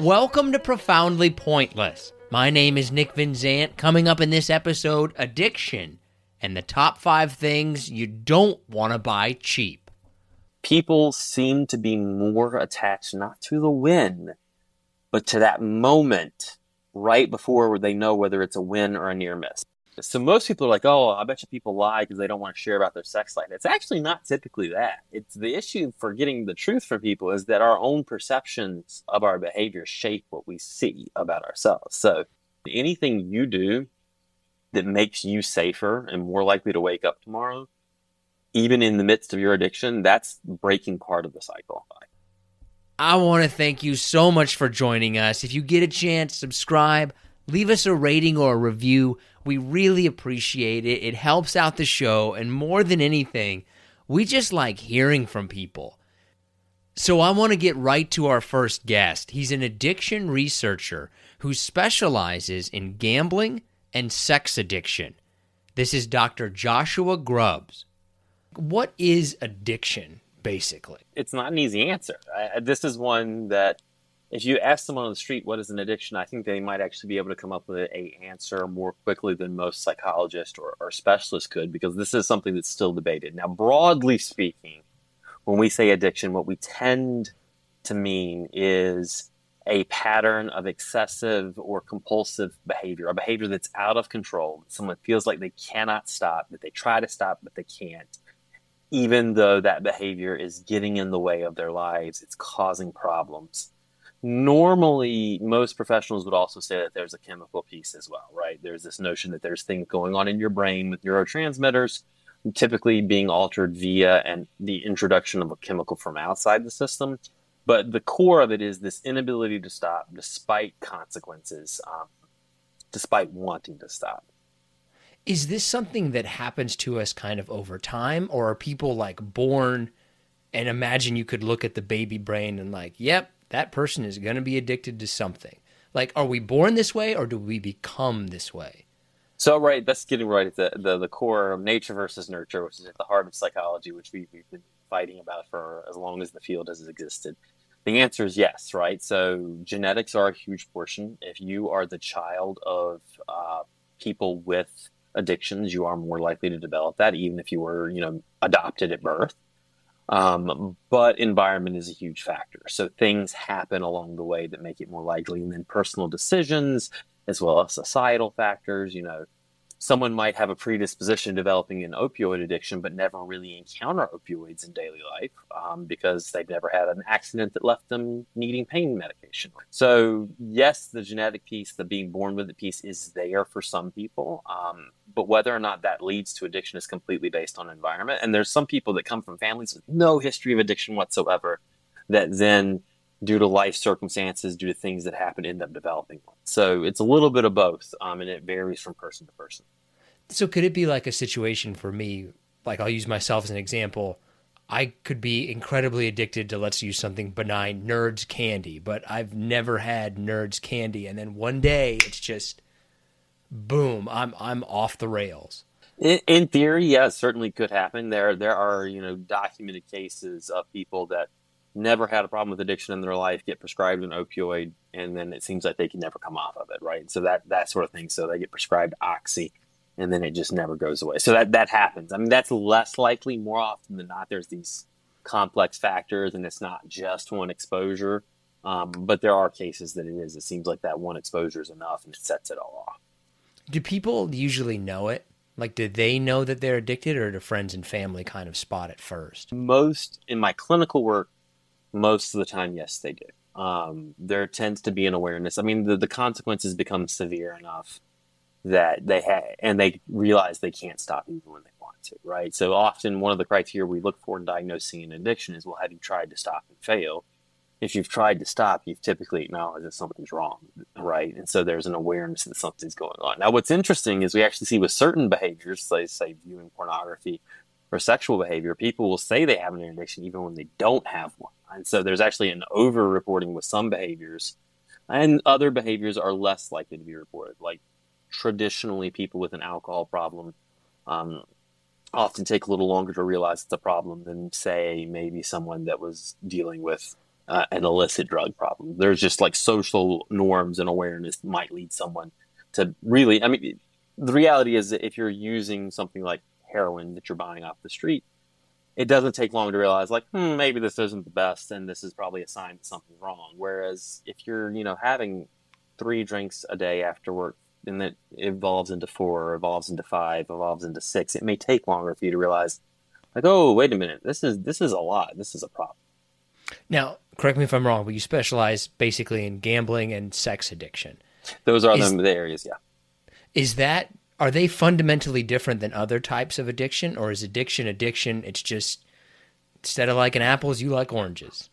Welcome to Profoundly Pointless. My name is Nick Vinzant. Coming up in this episode, addiction and the top five things you don't want to buy cheap. People seem to be more attached not to the win, but to that moment right before they know whether it's a win or a near miss. So most people are like, "Oh, I bet you people lie because they don't want to share about their sex life." It's actually not typically that. It's the issue for getting the truth from people is that our own perceptions of our behavior shape what we see about ourselves. So anything you do that makes you safer and more likely to wake up tomorrow, even in the midst of your addiction, that's breaking part of the cycle. I want to thank you so much for joining us. If you get a chance, subscribe, leave us a rating or a review. We really appreciate it. It helps out the show. And more than anything, we just like hearing from people. So I want to get right to our first guest. He's an addiction researcher who specializes in gambling and sex addiction. This is Dr. Joshua Grubbs. What is addiction, basically? It's not an easy answer. I, this is one that if you ask someone on the street what is an addiction, I think they might actually be able to come up with a answer more quickly than most psychologists or, or specialists could, because this is something that's still debated. Now, broadly speaking, when we say addiction, what we tend to mean is a pattern of excessive or compulsive behavior, a behavior that's out of control. Someone feels like they cannot stop, that they try to stop, but they can't. Even though that behavior is getting in the way of their lives, it's causing problems normally most professionals would also say that there's a chemical piece as well right? There's this notion that there's things going on in your brain with neurotransmitters typically being altered via and the introduction of a chemical from outside the system. But the core of it is this inability to stop despite consequences um, despite wanting to stop. Is this something that happens to us kind of over time or are people like born and imagine you could look at the baby brain and like yep that person is going to be addicted to something. Like, are we born this way or do we become this way? So, right, that's getting right at the, the, the core of nature versus nurture, which is at the heart of psychology, which we, we've been fighting about for as long as the field has existed. The answer is yes, right? So, genetics are a huge portion. If you are the child of uh, people with addictions, you are more likely to develop that, even if you were, you know, adopted at birth. Um, but environment is a huge factor. So things happen along the way that make it more likely. And then personal decisions, as well as societal factors, you know, someone might have a predisposition developing an opioid addiction, but never really encounter opioids in daily life um, because they've never had an accident that left them needing pain medication. So, yes, the genetic piece, the being born with it piece, is there for some people. Um, but whether or not that leads to addiction is completely based on environment. And there's some people that come from families with no history of addiction whatsoever that then due to life circumstances, due to things that happen, end up developing one. So it's a little bit of both, um, and it varies from person to person. So could it be like a situation for me? Like I'll use myself as an example. I could be incredibly addicted to let's use something benign, nerds candy, but I've never had nerds candy, and then one day it's just boom, I'm I'm off the rails. In, in theory, yeah, certainly could happen. There there are you know documented cases of people that never had a problem with addiction in their life get prescribed an opioid and then it seems like they can never come off of it right? So that that sort of thing. So they get prescribed oxy and then it just never goes away. So that that happens. I mean that's less likely more often than not there's these complex factors and it's not just one exposure. Um, but there are cases that it is. It seems like that one exposure is enough and it sets it all off. Do people usually know it? Like do they know that they're addicted or do friends and family kind of spot it first? Most in my clinical work most of the time, yes, they do. Um, there tends to be an awareness. I mean, the, the consequences become severe enough that they have, and they realize they can't stop even when they want to, right? So often, one of the criteria we look for in diagnosing an addiction is, well, have you tried to stop and fail? If you've tried to stop, you've typically acknowledged that something's wrong, right? And so there's an awareness that something's going on. Now, what's interesting is we actually see with certain behaviors, like say viewing pornography or sexual behavior, people will say they have an addiction even when they don't have one. And so there's actually an over reporting with some behaviors, and other behaviors are less likely to be reported. Like traditionally, people with an alcohol problem um, often take a little longer to realize it's a problem than, say, maybe someone that was dealing with uh, an illicit drug problem. There's just like social norms and awareness might lead someone to really. I mean, the reality is that if you're using something like heroin that you're buying off the street, it doesn't take long to realize like hmm, maybe this isn't the best and this is probably a sign that something's wrong. Whereas if you're you know having three drinks a day after work and that evolves into four, evolves into five, evolves into six, it may take longer for you to realize like oh wait a minute this is this is a lot this is a problem. Now, correct me if I'm wrong, but you specialize basically in gambling and sex addiction. Those are is, the areas, yeah. Is that are they fundamentally different than other types of addiction, or is addiction addiction? It's just instead of liking apples, you like oranges.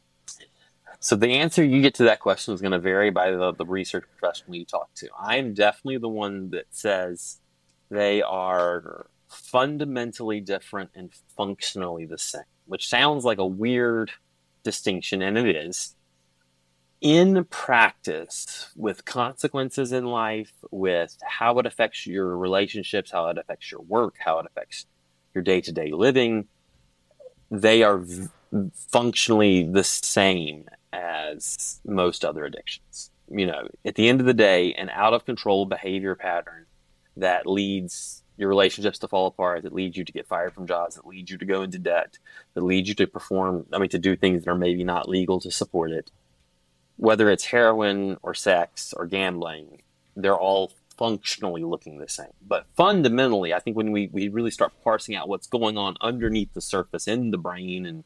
So the answer you get to that question is going to vary by the, the research professional you talk to. I'm definitely the one that says they are fundamentally different and functionally the same, which sounds like a weird distinction, and it is. In practice, with consequences in life, with how it affects your relationships, how it affects your work, how it affects your day to day living, they are v- functionally the same as most other addictions. You know, at the end of the day, an out of control behavior pattern that leads your relationships to fall apart, that leads you to get fired from jobs, that leads you to go into debt, that leads you to perform, I mean, to do things that are maybe not legal to support it. Whether it's heroin or sex or gambling, they're all functionally looking the same. But fundamentally, I think when we, we really start parsing out what's going on underneath the surface in the brain and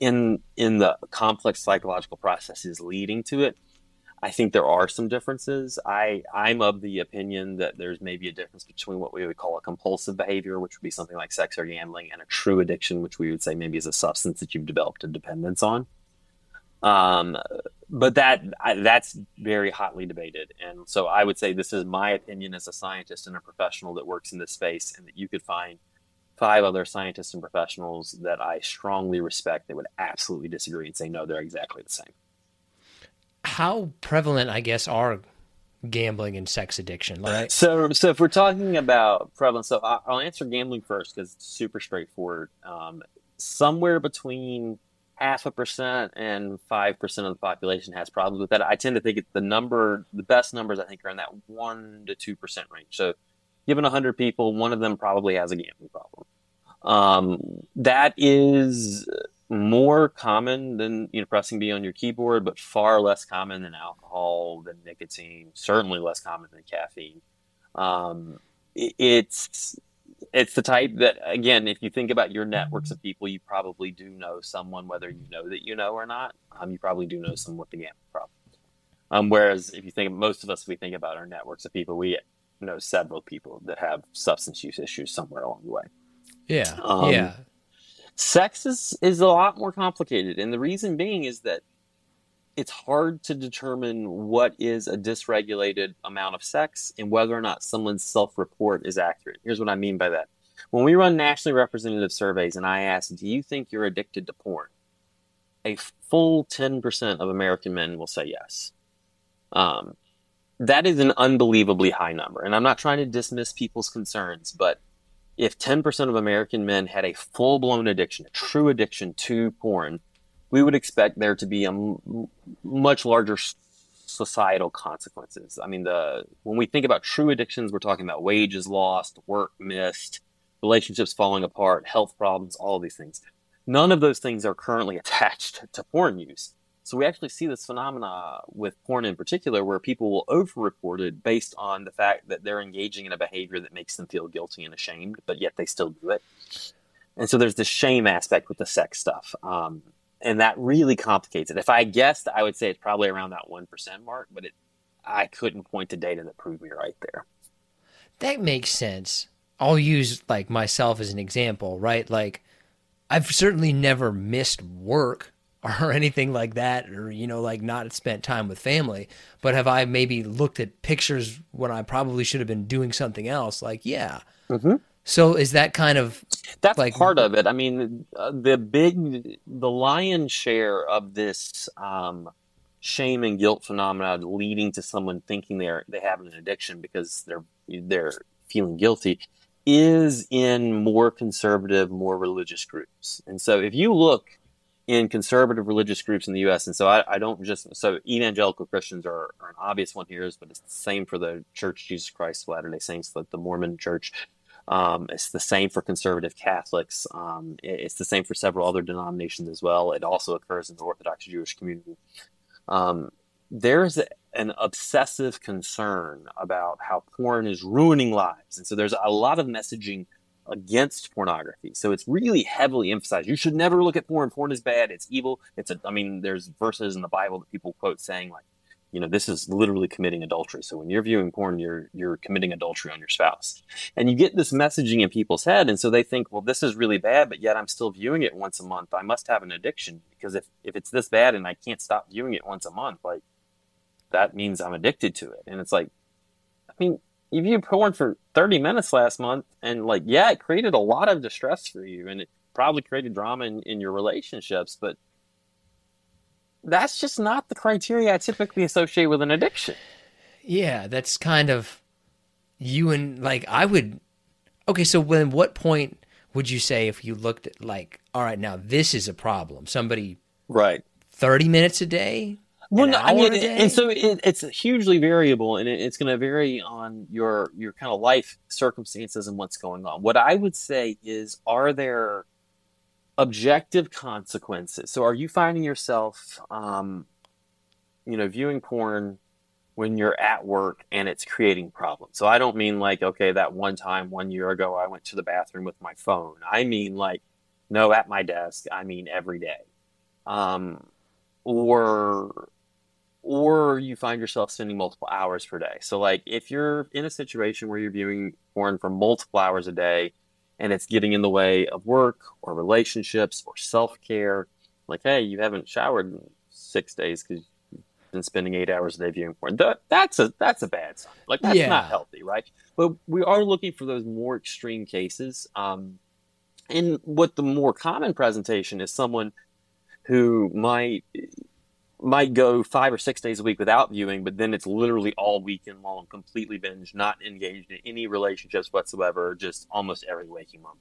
in in the complex psychological processes leading to it, I think there are some differences. I I'm of the opinion that there's maybe a difference between what we would call a compulsive behavior, which would be something like sex or gambling, and a true addiction, which we would say maybe is a substance that you've developed a dependence on. Um, but that I, that's very hotly debated, and so I would say this is my opinion as a scientist and a professional that works in this space, and that you could find five other scientists and professionals that I strongly respect that would absolutely disagree and say no, they're exactly the same how prevalent, I guess, are gambling and sex addiction? Right. So, so if we're talking about prevalence, so I'll answer gambling first because it's super straightforward. Um, somewhere between half a percent and five percent of the population has problems with that. I tend to think it's the number, the best numbers, I think, are in that one to two percent range. So, given hundred people, one of them probably has a gambling problem. Um, that is more common than you know pressing B on your keyboard, but far less common than alcohol, than nicotine. Certainly less common than caffeine. Um, it's it's the type that again, if you think about your networks of people, you probably do know someone, whether you know that you know or not. Um, you probably do know someone with the gambling problem. Um, whereas if you think most of us, we think about our networks of people, we know several people that have substance use issues somewhere along the way. Yeah, um, yeah. Sex is, is a lot more complicated. And the reason being is that it's hard to determine what is a dysregulated amount of sex and whether or not someone's self report is accurate. Here's what I mean by that. When we run nationally representative surveys and I ask, Do you think you're addicted to porn? A full 10% of American men will say yes. Um, that is an unbelievably high number. And I'm not trying to dismiss people's concerns, but if 10% of American men had a full blown addiction, a true addiction to porn, we would expect there to be a m- much larger societal consequences. I mean, the when we think about true addictions, we're talking about wages lost, work missed, relationships falling apart, health problems, all these things. None of those things are currently attached to porn use. So we actually see this phenomena with porn in particular, where people will over-report it based on the fact that they're engaging in a behavior that makes them feel guilty and ashamed, but yet they still do it. And so there's this shame aspect with the sex stuff, um, and that really complicates it. If I guessed, I would say it's probably around that one percent mark, but it, I couldn't point to data that proved me right there. That makes sense. I'll use like myself as an example, right? Like I've certainly never missed work or anything like that or you know like not spent time with family but have i maybe looked at pictures when i probably should have been doing something else like yeah mm-hmm. So is that kind of that's like part of it i mean uh, the big the lion's share of this um, shame and guilt phenomena leading to someone thinking they're they have an addiction because they're they're feeling guilty is in more conservative more religious groups and so if you look in conservative religious groups in the U.S. And so I, I don't just so evangelical Christians are, are, an obvious one here, but it's the same for the Church of Jesus Christ of Latter Day Saints, like the Mormon Church. Um, it's the same for conservative Catholics. Um, it's the same for several other denominations as well. It also occurs in the Orthodox Jewish community. Um, there's an obsessive concern about how porn is ruining lives, and so there's a lot of messaging against pornography. So it's really heavily emphasized. You should never look at porn. Porn is bad. It's evil. It's a, I mean, there's verses in the Bible that people quote saying like, you know, this is literally committing adultery. So when you're viewing porn, you're you're committing adultery on your spouse. And you get this messaging in people's head, and so they think, well, this is really bad, but yet I'm still viewing it once a month. I must have an addiction because if if it's this bad and I can't stop viewing it once a month, like that means I'm addicted to it. And it's like, I mean, you viewed porn for 30 minutes last month and like yeah it created a lot of distress for you and it probably created drama in, in your relationships but that's just not the criteria i typically associate with an addiction. Yeah that's kind of you and like i would okay so when what point would you say if you looked at like all right now this is a problem. Somebody right. 30 minutes a day? Well, no, I mean, and so it, it's hugely variable, and it, it's going to vary on your your kind of life circumstances and what's going on. What I would say is, are there objective consequences? So, are you finding yourself, um, you know, viewing porn when you're at work and it's creating problems? So, I don't mean like, okay, that one time one year ago I went to the bathroom with my phone. I mean like, no, at my desk. I mean every day. Um, or or you find yourself spending multiple hours per day. So, like, if you're in a situation where you're viewing porn for multiple hours a day and it's getting in the way of work or relationships or self care, like, hey, you haven't showered in six days because you've been spending eight hours a day viewing porn. That, that's a that's a bad sign. Like, that's yeah. not healthy, right? But we are looking for those more extreme cases. Um, and what the more common presentation is someone who might might go five or six days a week without viewing, but then it's literally all weekend long, completely binge, not engaged in any relationships whatsoever, just almost every waking moment.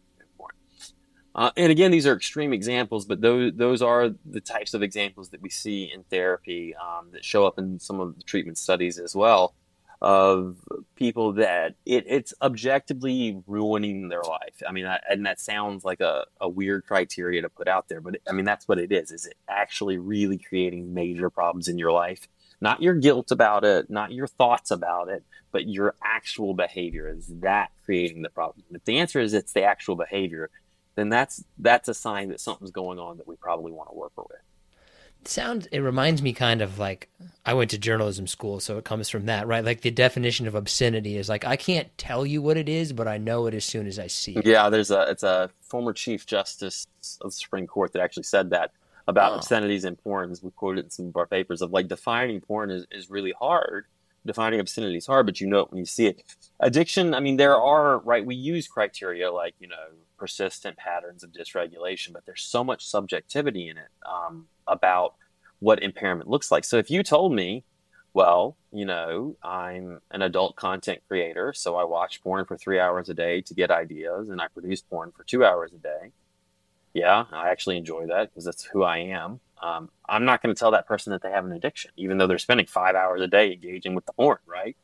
Uh, and again, these are extreme examples, but those those are the types of examples that we see in therapy um, that show up in some of the treatment studies as well of people that it, it's objectively ruining their life. I mean, I, and that sounds like a, a weird criteria to put out there, but I mean, that's what it is. Is it actually really creating major problems in your life? Not your guilt about it, not your thoughts about it, but your actual behavior. Is that creating the problem? If the answer is it's the actual behavior, then that's that's a sign that something's going on that we probably want to work with sounds it reminds me kind of like I went to journalism school, so it comes from that, right? Like the definition of obscenity is like I can't tell you what it is, but I know it as soon as I see it. Yeah, there's a it's a former chief justice of the Supreme Court that actually said that about oh. obscenities in porn. We quoted in some of our papers of like defining porn is, is really hard. Defining obscenity is hard, but you know it when you see it. Addiction, I mean, there are right. We use criteria like you know persistent patterns of dysregulation, but there's so much subjectivity in it. Um, about what impairment looks like. So if you told me, well, you know, I'm an adult content creator, so I watch porn for three hours a day to get ideas, and I produce porn for two hours a day. Yeah, I actually enjoy that because that's who I am. Um, I'm not going to tell that person that they have an addiction, even though they're spending five hours a day engaging with the porn, right?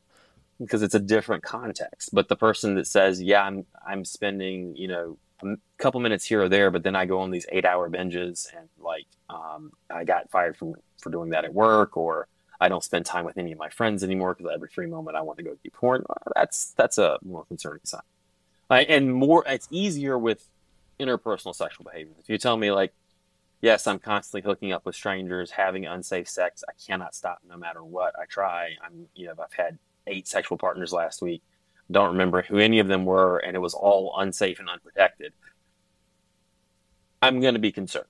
Because it's a different context. But the person that says, "Yeah, I'm I'm spending, you know, a couple minutes here or there, but then I go on these eight hour binges and like um, I got fired from for doing that at work, or I don't spend time with any of my friends anymore because every free moment I want to go do porn. That's that's a more concerning sign. and more, it's easier with interpersonal sexual behavior. If you tell me like, yes, I'm constantly hooking up with strangers, having unsafe sex, I cannot stop no matter what I try. I'm you know I've had eight sexual partners last week don't remember who any of them were, and it was all unsafe and unprotected. I'm going to be concerned.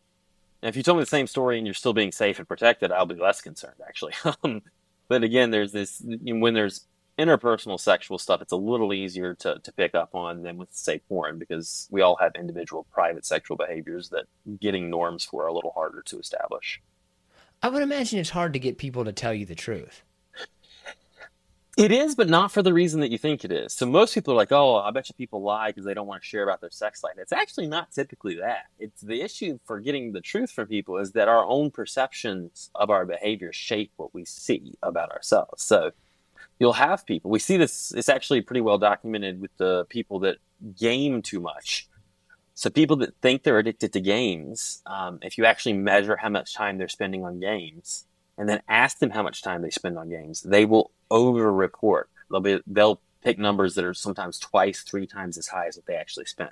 And if you told me the same story and you're still being safe and protected, I'll be less concerned, actually. Um, but again, there's this when there's interpersonal sexual stuff, it's a little easier to, to pick up on than with, say, porn because we all have individual private sexual behaviors that getting norms for are a little harder to establish. I would imagine it's hard to get people to tell you the truth It is, but not for the reason that you think it is. So most people are like, "Oh, I bet you people lie because they don't want to share about their sex life." It's actually not typically that. It's the issue for getting the truth from people is that our own perceptions of our behavior shape what we see about ourselves. So you'll have people. We see this. It's actually pretty well documented with the people that game too much. So people that think they're addicted to games, um, if you actually measure how much time they're spending on games, and then ask them how much time they spend on games, they will over-report. They'll be they'll pick numbers that are sometimes twice, three times as high as what they actually spent.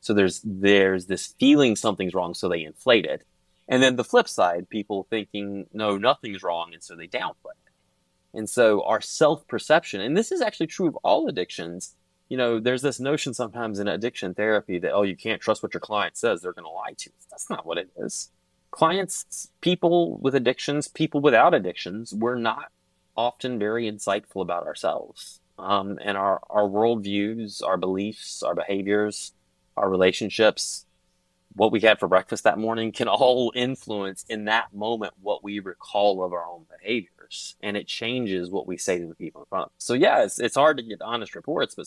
So there's there's this feeling something's wrong, so they inflate it. And then the flip side, people thinking no, nothing's wrong, and so they downplay it. And so our self perception, and this is actually true of all addictions, you know, there's this notion sometimes in addiction therapy that, oh, you can't trust what your client says, they're going to lie to you. That's not what it is. Clients, people with addictions, people without addictions, we're not often very insightful about ourselves um, and our, our worldviews, our beliefs, our behaviors, our relationships, what we had for breakfast that morning can all influence in that moment what we recall of our own behaviors. And it changes what we say to the people in front of us. So, yeah, it's, it's hard to get honest reports, but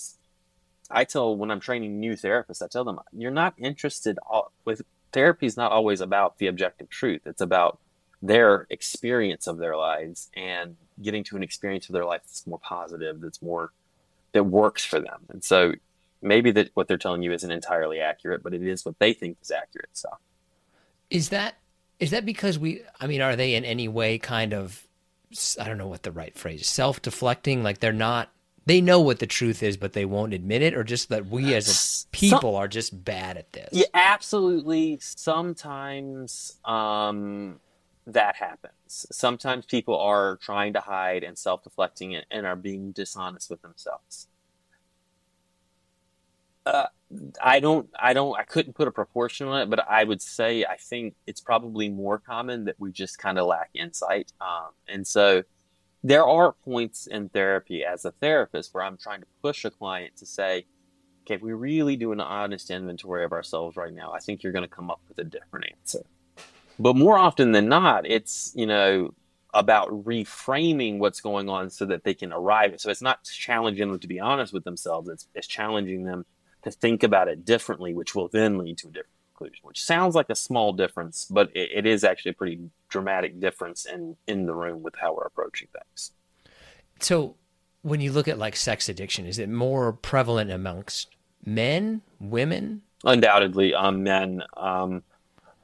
I tell when I'm training new therapists, I tell them you're not interested with therapy is not always about the objective truth. It's about their experience of their lives and getting to an experience of their life that's more positive, that's more that works for them. And so maybe that what they're telling you isn't entirely accurate, but it is what they think is accurate. So is that is that because we I mean, are they in any way kind of I don't know what the right phrase, self deflecting? Like they're not they know what the truth is, but they won't admit it, or just that we as a people Some, are just bad at this. Yeah, absolutely. Sometimes um, that happens. Sometimes people are trying to hide and self-deflecting and, and are being dishonest with themselves. Uh, I don't, I don't, I couldn't put a proportion on it, but I would say I think it's probably more common that we just kind of lack insight, um, and so there are points in therapy as a therapist where I'm trying to push a client to say, okay, if we really do an honest inventory of ourselves right now, I think you're going to come up with a different answer. But more often than not, it's, you know, about reframing what's going on so that they can arrive. At so it's not challenging them to be honest with themselves, it's, it's challenging them to think about it differently, which will then lead to a different conclusion, which sounds like a small difference, but it, it is actually a pretty dramatic difference in in the room with how we're approaching things. So, when you look at like sex addiction, is it more prevalent amongst men, women? Undoubtedly, um, men. Um,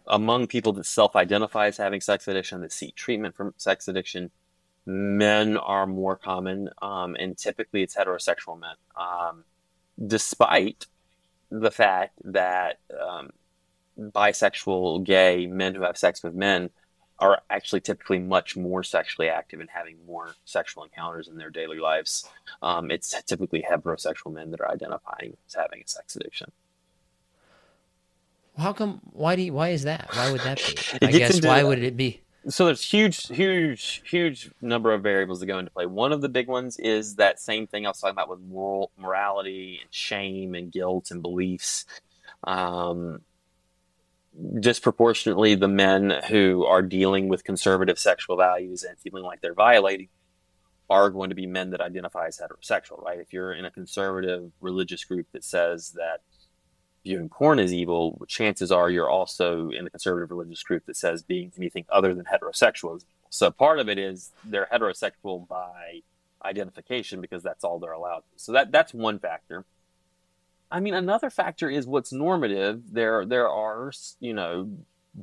among people that self-identify as having sex addiction, that seek treatment for sex addiction, men are more common, um, and typically it's heterosexual men. Um, despite the fact that um, bisexual, gay men who have sex with men are actually typically much more sexually active and having more sexual encounters in their daily lives. Um, it's typically heterosexual men that are identifying as having a sex addiction. How come? Why do? You, why is that? Why would that be? I guess why would it be? So there's huge, huge, huge number of variables that go into play. One of the big ones is that same thing I was talking about with moral morality and shame and guilt and beliefs. Um, disproportionately the men who are dealing with conservative sexual values and feeling like they're violating are going to be men that identify as heterosexual, right? If you're in a conservative religious group that says that viewing porn is evil, chances are you're also in a conservative religious group that says being anything other than heterosexual. So part of it is they're heterosexual by identification because that's all they're allowed. So that that's one factor. I mean, another factor is what's normative. There, there are, you know,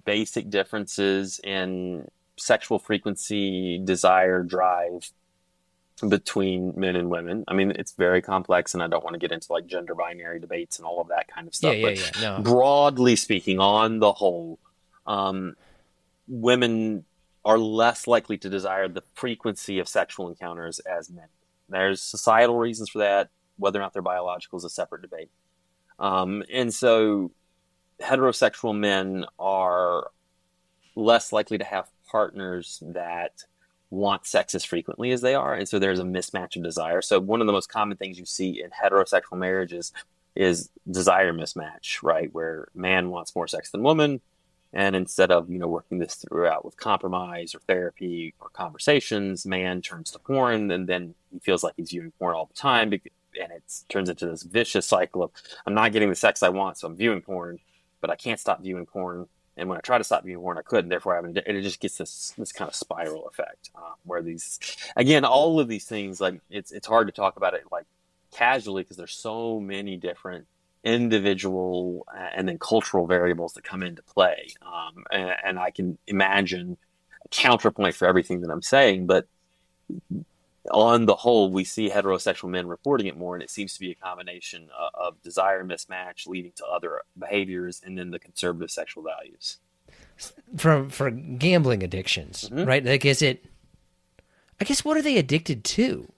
basic differences in sexual frequency, desire, drive between men and women. I mean, it's very complex, and I don't want to get into like gender binary debates and all of that kind of stuff. Yeah, yeah, but yeah. No. broadly speaking, on the whole, um, women are less likely to desire the frequency of sexual encounters as men. There's societal reasons for that whether or not they're biological is a separate debate. Um, and so heterosexual men are less likely to have partners that want sex as frequently as they are. And so there's a mismatch of desire. So one of the most common things you see in heterosexual marriages is desire mismatch, right? Where man wants more sex than woman And instead of you know working this throughout with compromise or therapy or conversations, man turns to porn, and then he feels like he's viewing porn all the time, and it turns into this vicious cycle of I'm not getting the sex I want, so I'm viewing porn, but I can't stop viewing porn. And when I try to stop viewing porn, I couldn't. Therefore, I haven't. And it just gets this this kind of spiral effect uh, where these, again, all of these things like it's it's hard to talk about it like casually because there's so many different individual and then cultural variables that come into play. Um, and, and, I can imagine a counterpoint for everything that I'm saying, but on the whole, we see heterosexual men reporting it more, and it seems to be a combination of, of desire mismatch leading to other behaviors, and then the conservative sexual values. For for gambling addictions, mm-hmm. right? Like, is it? I guess what are they addicted to?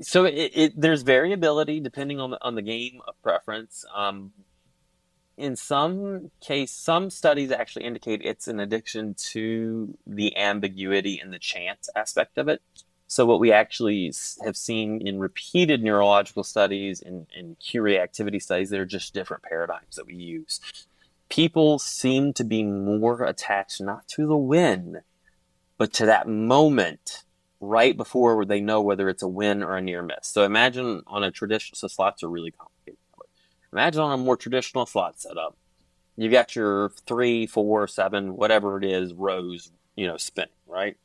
so it, it, there's variability depending on the on the game of preference. Um, in some case, some studies actually indicate it's an addiction to the ambiguity and the chance aspect of it. So what we actually have seen in repeated neurological studies and, and cue reactivity studies, they're just different paradigms that we use. People seem to be more attached not to the win, but to that moment right before they know whether it's a win or a near miss. So imagine on a traditional, so slots are really complicated. Imagine on a more traditional slot setup, you've got your three, four, seven, whatever it is, rows, you know, spinning, right?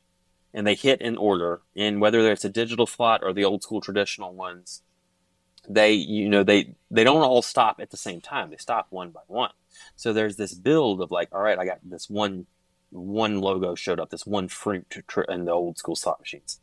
And they hit in order. And whether it's a digital slot or the old school traditional ones, they, you know, they, they don't all stop at the same time. They stop one by one. So there's this build of like, all right, I got this one one logo showed up, this one fruit in the old school slot machines.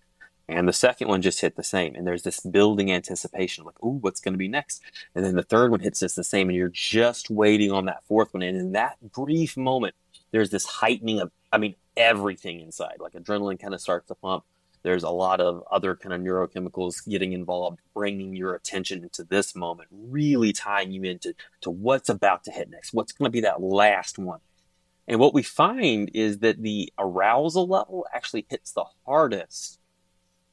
And the second one just hit the same. And there's this building anticipation, like, ooh, what's going to be next? And then the third one hits just the same. And you're just waiting on that fourth one. And in that brief moment, there's this heightening of, I mean, everything inside. Like adrenaline kind of starts to pump. There's a lot of other kind of neurochemicals getting involved, bringing your attention into this moment, really tying you into to what's about to hit next. What's going to be that last one? And what we find is that the arousal level actually hits the hardest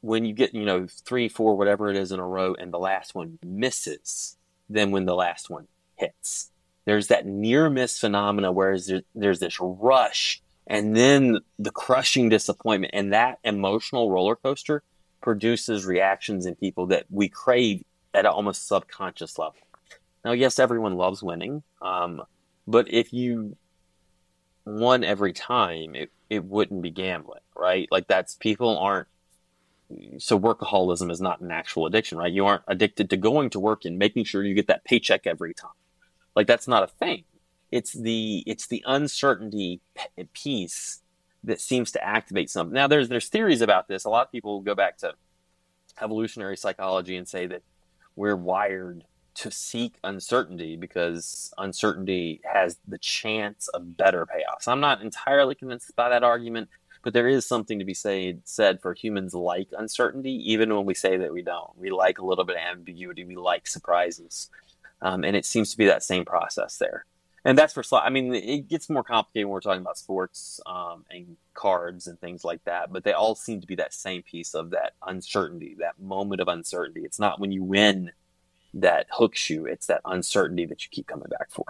when you get, you know, three, four, whatever it is in a row, and the last one misses than when the last one hits. There's that near miss phenomena where there, there's this rush and then the crushing disappointment and that emotional roller coaster produces reactions in people that we crave at an almost subconscious level. Now, yes, everyone loves winning, um, but if you won every time, it, it wouldn't be gambling, right? Like that's people aren't so workaholism is not an actual addiction, right? You aren't addicted to going to work and making sure you get that paycheck every time. Like that's not a thing. It's the it's the uncertainty piece that seems to activate something. Now there's there's theories about this. A lot of people go back to evolutionary psychology and say that we're wired to seek uncertainty because uncertainty has the chance of better payoffs. I'm not entirely convinced by that argument, but there is something to be say, said for humans like uncertainty, even when we say that we don't. We like a little bit of ambiguity, we like surprises. Um, and it seems to be that same process there. And that's for slot. I mean, it gets more complicated when we're talking about sports um, and cards and things like that, but they all seem to be that same piece of that uncertainty, that moment of uncertainty. It's not when you win that hooks you. It's that uncertainty that you keep coming back for.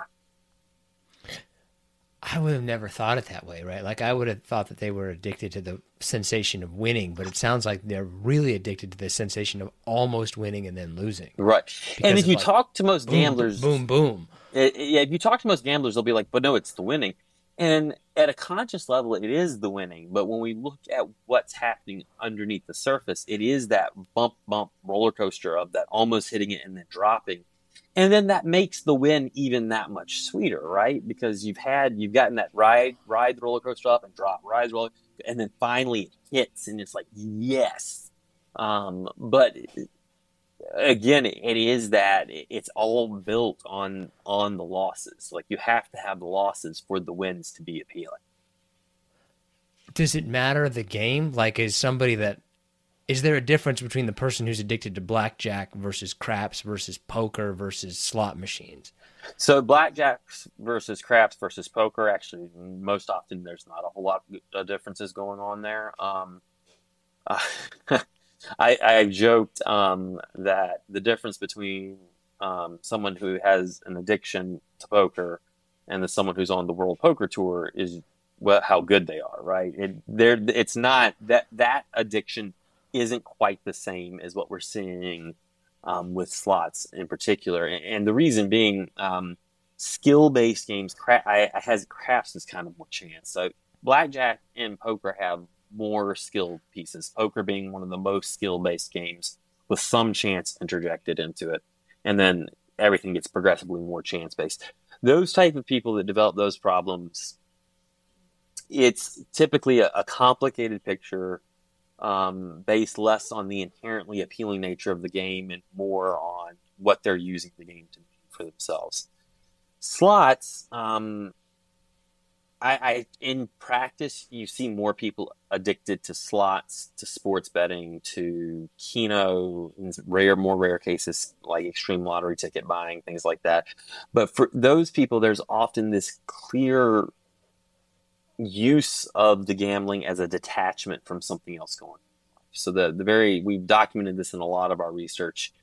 I would have never thought it that way, right? Like I would have thought that they were addicted to the sensation of winning, but it sounds like they're really addicted to the sensation of almost winning and then losing. Right. And if you like, talk to most gamblers, boom, boom. It, yeah, if you talk to most gamblers, they'll be like, "But no, it's the winning." And at a conscious level, it is the winning. But when we look at what's happening underneath the surface, it is that bump, bump roller coaster of that almost hitting it and then dropping. And then that makes the win even that much sweeter, right? Because you've had, you've gotten that ride, ride the roller coaster up and drop, ride the roller, and then finally it hits and it's like, yes. Um, but again, it is that it's all built on on the losses. Like you have to have the losses for the wins to be appealing. Does it matter the game? Like, is somebody that is there a difference between the person who's addicted to blackjack versus craps versus poker versus slot machines? So blackjack versus craps versus poker, actually, most often there's not a whole lot of differences going on there. Um, uh, I, I joked um, that the difference between um, someone who has an addiction to poker and the someone who's on the World Poker Tour is well, how good they are, right? It, they're, it's not that that addiction isn't quite the same as what we're seeing um, with slots in particular, and, and the reason being um, skill-based games. Cra- I, I has craps is kind of more chance. So blackjack and poker have more skill pieces. Poker being one of the most skill-based games with some chance interjected into it, and then everything gets progressively more chance-based. Those type of people that develop those problems it's typically a, a complicated picture um, based less on the inherently appealing nature of the game and more on what they're using the game to do for themselves. Slots, um, I, I, in practice you see more people addicted to slots, to sports betting, to keno, in rare, more rare cases like extreme lottery ticket buying, things like that. But for those people, there's often this clear use of the gambling as a detachment from something else going on. So the the very we've documented this in a lot of our research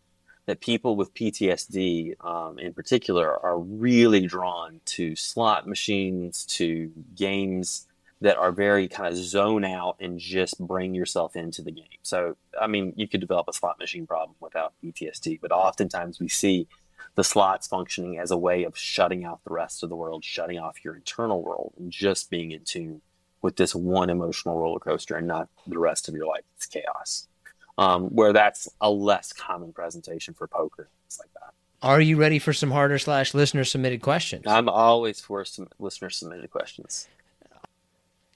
that people with PTSD um, in particular are really drawn to slot machines, to games that are very kind of zone out and just bring yourself into the game. So, I mean, you could develop a slot machine problem without PTSD, but oftentimes we see the slots functioning as a way of shutting out the rest of the world, shutting off your internal world, and just being in tune with this one emotional roller coaster and not the rest of your life. It's chaos. Um, where that's a less common presentation for poker, things like that. Are you ready for some harder slash listener submitted questions? I'm always for some listener submitted questions.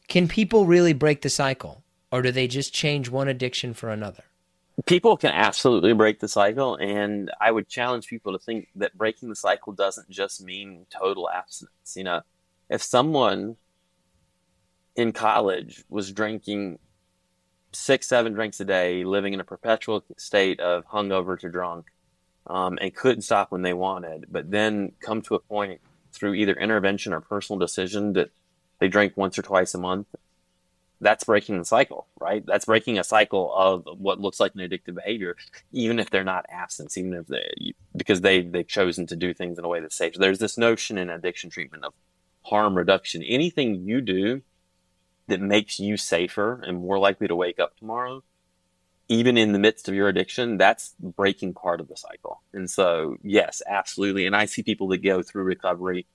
Can people really break the cycle, or do they just change one addiction for another? people can absolutely break the cycle and i would challenge people to think that breaking the cycle doesn't just mean total abstinence you know if someone in college was drinking six seven drinks a day living in a perpetual state of hungover to drunk um, and couldn't stop when they wanted but then come to a point through either intervention or personal decision that they drink once or twice a month that's breaking the cycle, right? That's breaking a cycle of what looks like an addictive behavior, even if they're not abstinence, even if they because they they've chosen to do things in a way that's safe. There's this notion in addiction treatment of harm reduction. Anything you do that makes you safer and more likely to wake up tomorrow, even in the midst of your addiction, that's breaking part of the cycle. And so, yes, absolutely. And I see people that go through recovery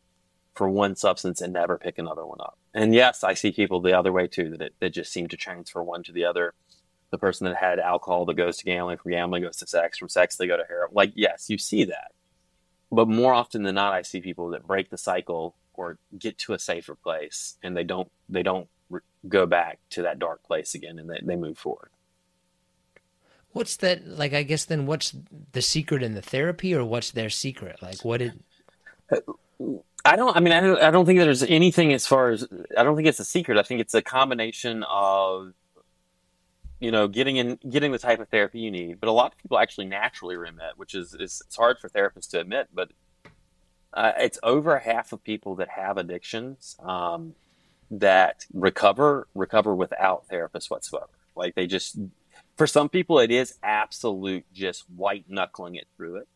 for one substance and never pick another one up. And yes, I see people the other way too, that that just seem to transfer one to the other. The person that had alcohol that goes to gambling, from gambling goes to sex, from sex they go to heroin. Like, yes, you see that. But more often than not, I see people that break the cycle or get to a safer place and they don't they don't re- go back to that dark place again and they, they move forward. What's that like? I guess then, what's the secret in the therapy, or what's their secret? Like, what did? Uh, I don't. I mean, I don't, I don't think there's anything as far as. I don't think it's a secret. I think it's a combination of, you know, getting in, getting the type of therapy you need. But a lot of people actually naturally remit, which is, is it's hard for therapists to admit. But uh, it's over half of people that have addictions um, that recover recover without therapists whatsoever. Like they just, for some people, it is absolute just white knuckling it through it.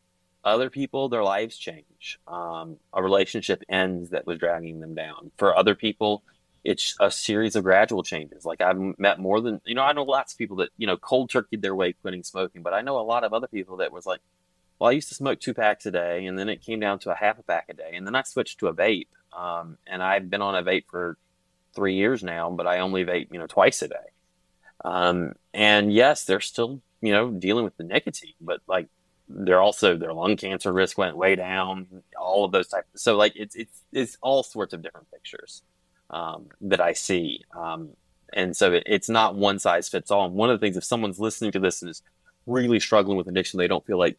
Other people, their lives change. Um, a relationship ends that was dragging them down. For other people, it's a series of gradual changes. Like I've met more than you know. I know lots of people that you know cold turkeyed their way quitting smoking, but I know a lot of other people that was like, well, I used to smoke two packs a day, and then it came down to a half a pack a day, and then I switched to a vape. Um, and I've been on a vape for three years now, but I only vape you know twice a day. Um, and yes, they're still you know dealing with the nicotine, but like they're also their lung cancer risk went way down. All of those types. So like it's it's it's all sorts of different pictures um, that I see, um, and so it, it's not one size fits all. And one of the things, if someone's listening to this and is really struggling with addiction, they don't feel like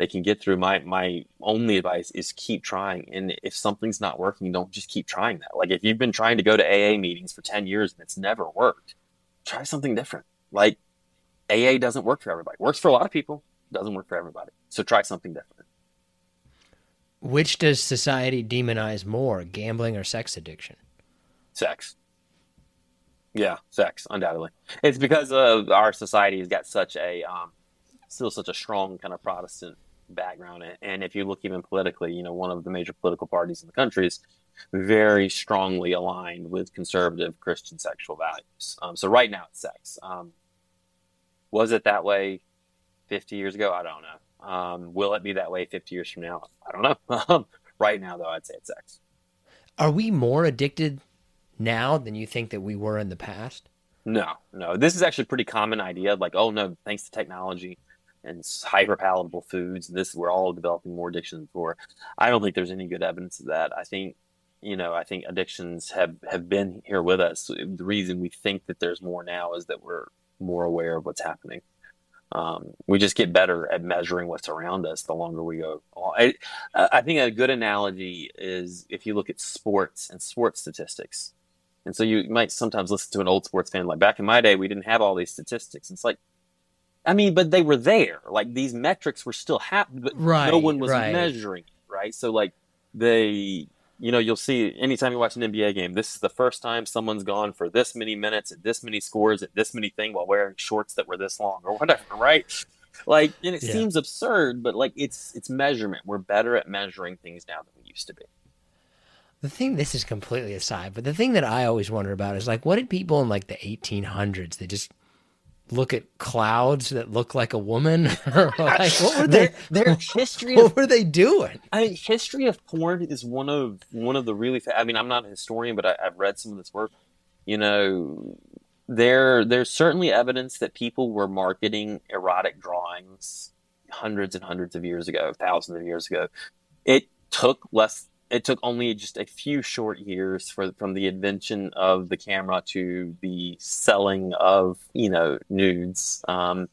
they can get through. My my only advice is keep trying, and if something's not working, don't just keep trying that. Like if you've been trying to go to AA meetings for ten years and it's never worked, try something different. Like AA doesn't work for everybody. Works for a lot of people doesn't work for everybody. So try something different. Which does society demonize more, gambling or sex addiction? Sex. Yeah, sex, undoubtedly. It's because of our society has got such a um, still such a strong kind of Protestant background, and if you look even politically, you know, one of the major political parties in the country is very strongly aligned with conservative Christian sexual values. Um, so right now it's sex. Um, was it that way 50 years ago? I don't know. Um, will it be that way 50 years from now? I don't know. Um, right now, though, I'd say it's sex. Are we more addicted now than you think that we were in the past? No, no. This is actually a pretty common idea. Like, oh no, thanks to technology and hyper palatable foods, this we're all developing more addictions for. I don't think there's any good evidence of that. I think, you know, I think addictions have have been here with us. The reason we think that there's more now is that we're more aware of what's happening. Um, we just get better at measuring what's around us the longer we go. I, I think a good analogy is if you look at sports and sports statistics and so you might sometimes listen to an old sports fan like back in my day, we didn't have all these statistics. It's like, I mean, but they were there. Like these metrics were still happening, but right, no one was right. measuring it, right? So like they, you know, you'll see anytime you watch an NBA game, this is the first time someone's gone for this many minutes at this many scores at this many thing while wearing shorts that were this long or whatever, right? Like, and it yeah. seems absurd, but like it's it's measurement. We're better at measuring things now than we used to be the thing this is completely aside but the thing that i always wonder about is like what did people in like the 1800s they just look at clouds that look like a woman? Or like what were they their, their history what of, were they doing? I mean history of porn is one of one of the really i mean i'm not a historian but I, i've read some of this work. You know there there's certainly evidence that people were marketing erotic drawings hundreds and hundreds of years ago thousands of years ago. It took less it took only just a few short years for from the invention of the camera to the selling of you know nudes. Um,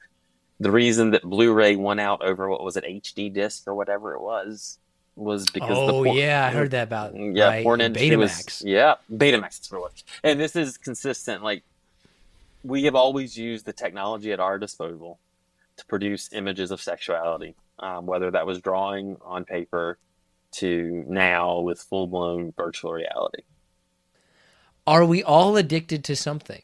the reason that Blu-ray won out over what was it HD disc or whatever it was was because oh the yeah I heard that about yeah right? porn industry Betamax was, yeah Betamax is what and this is consistent like we have always used the technology at our disposal to produce images of sexuality um, whether that was drawing on paper to now with full blown virtual reality. Are we all addicted to something?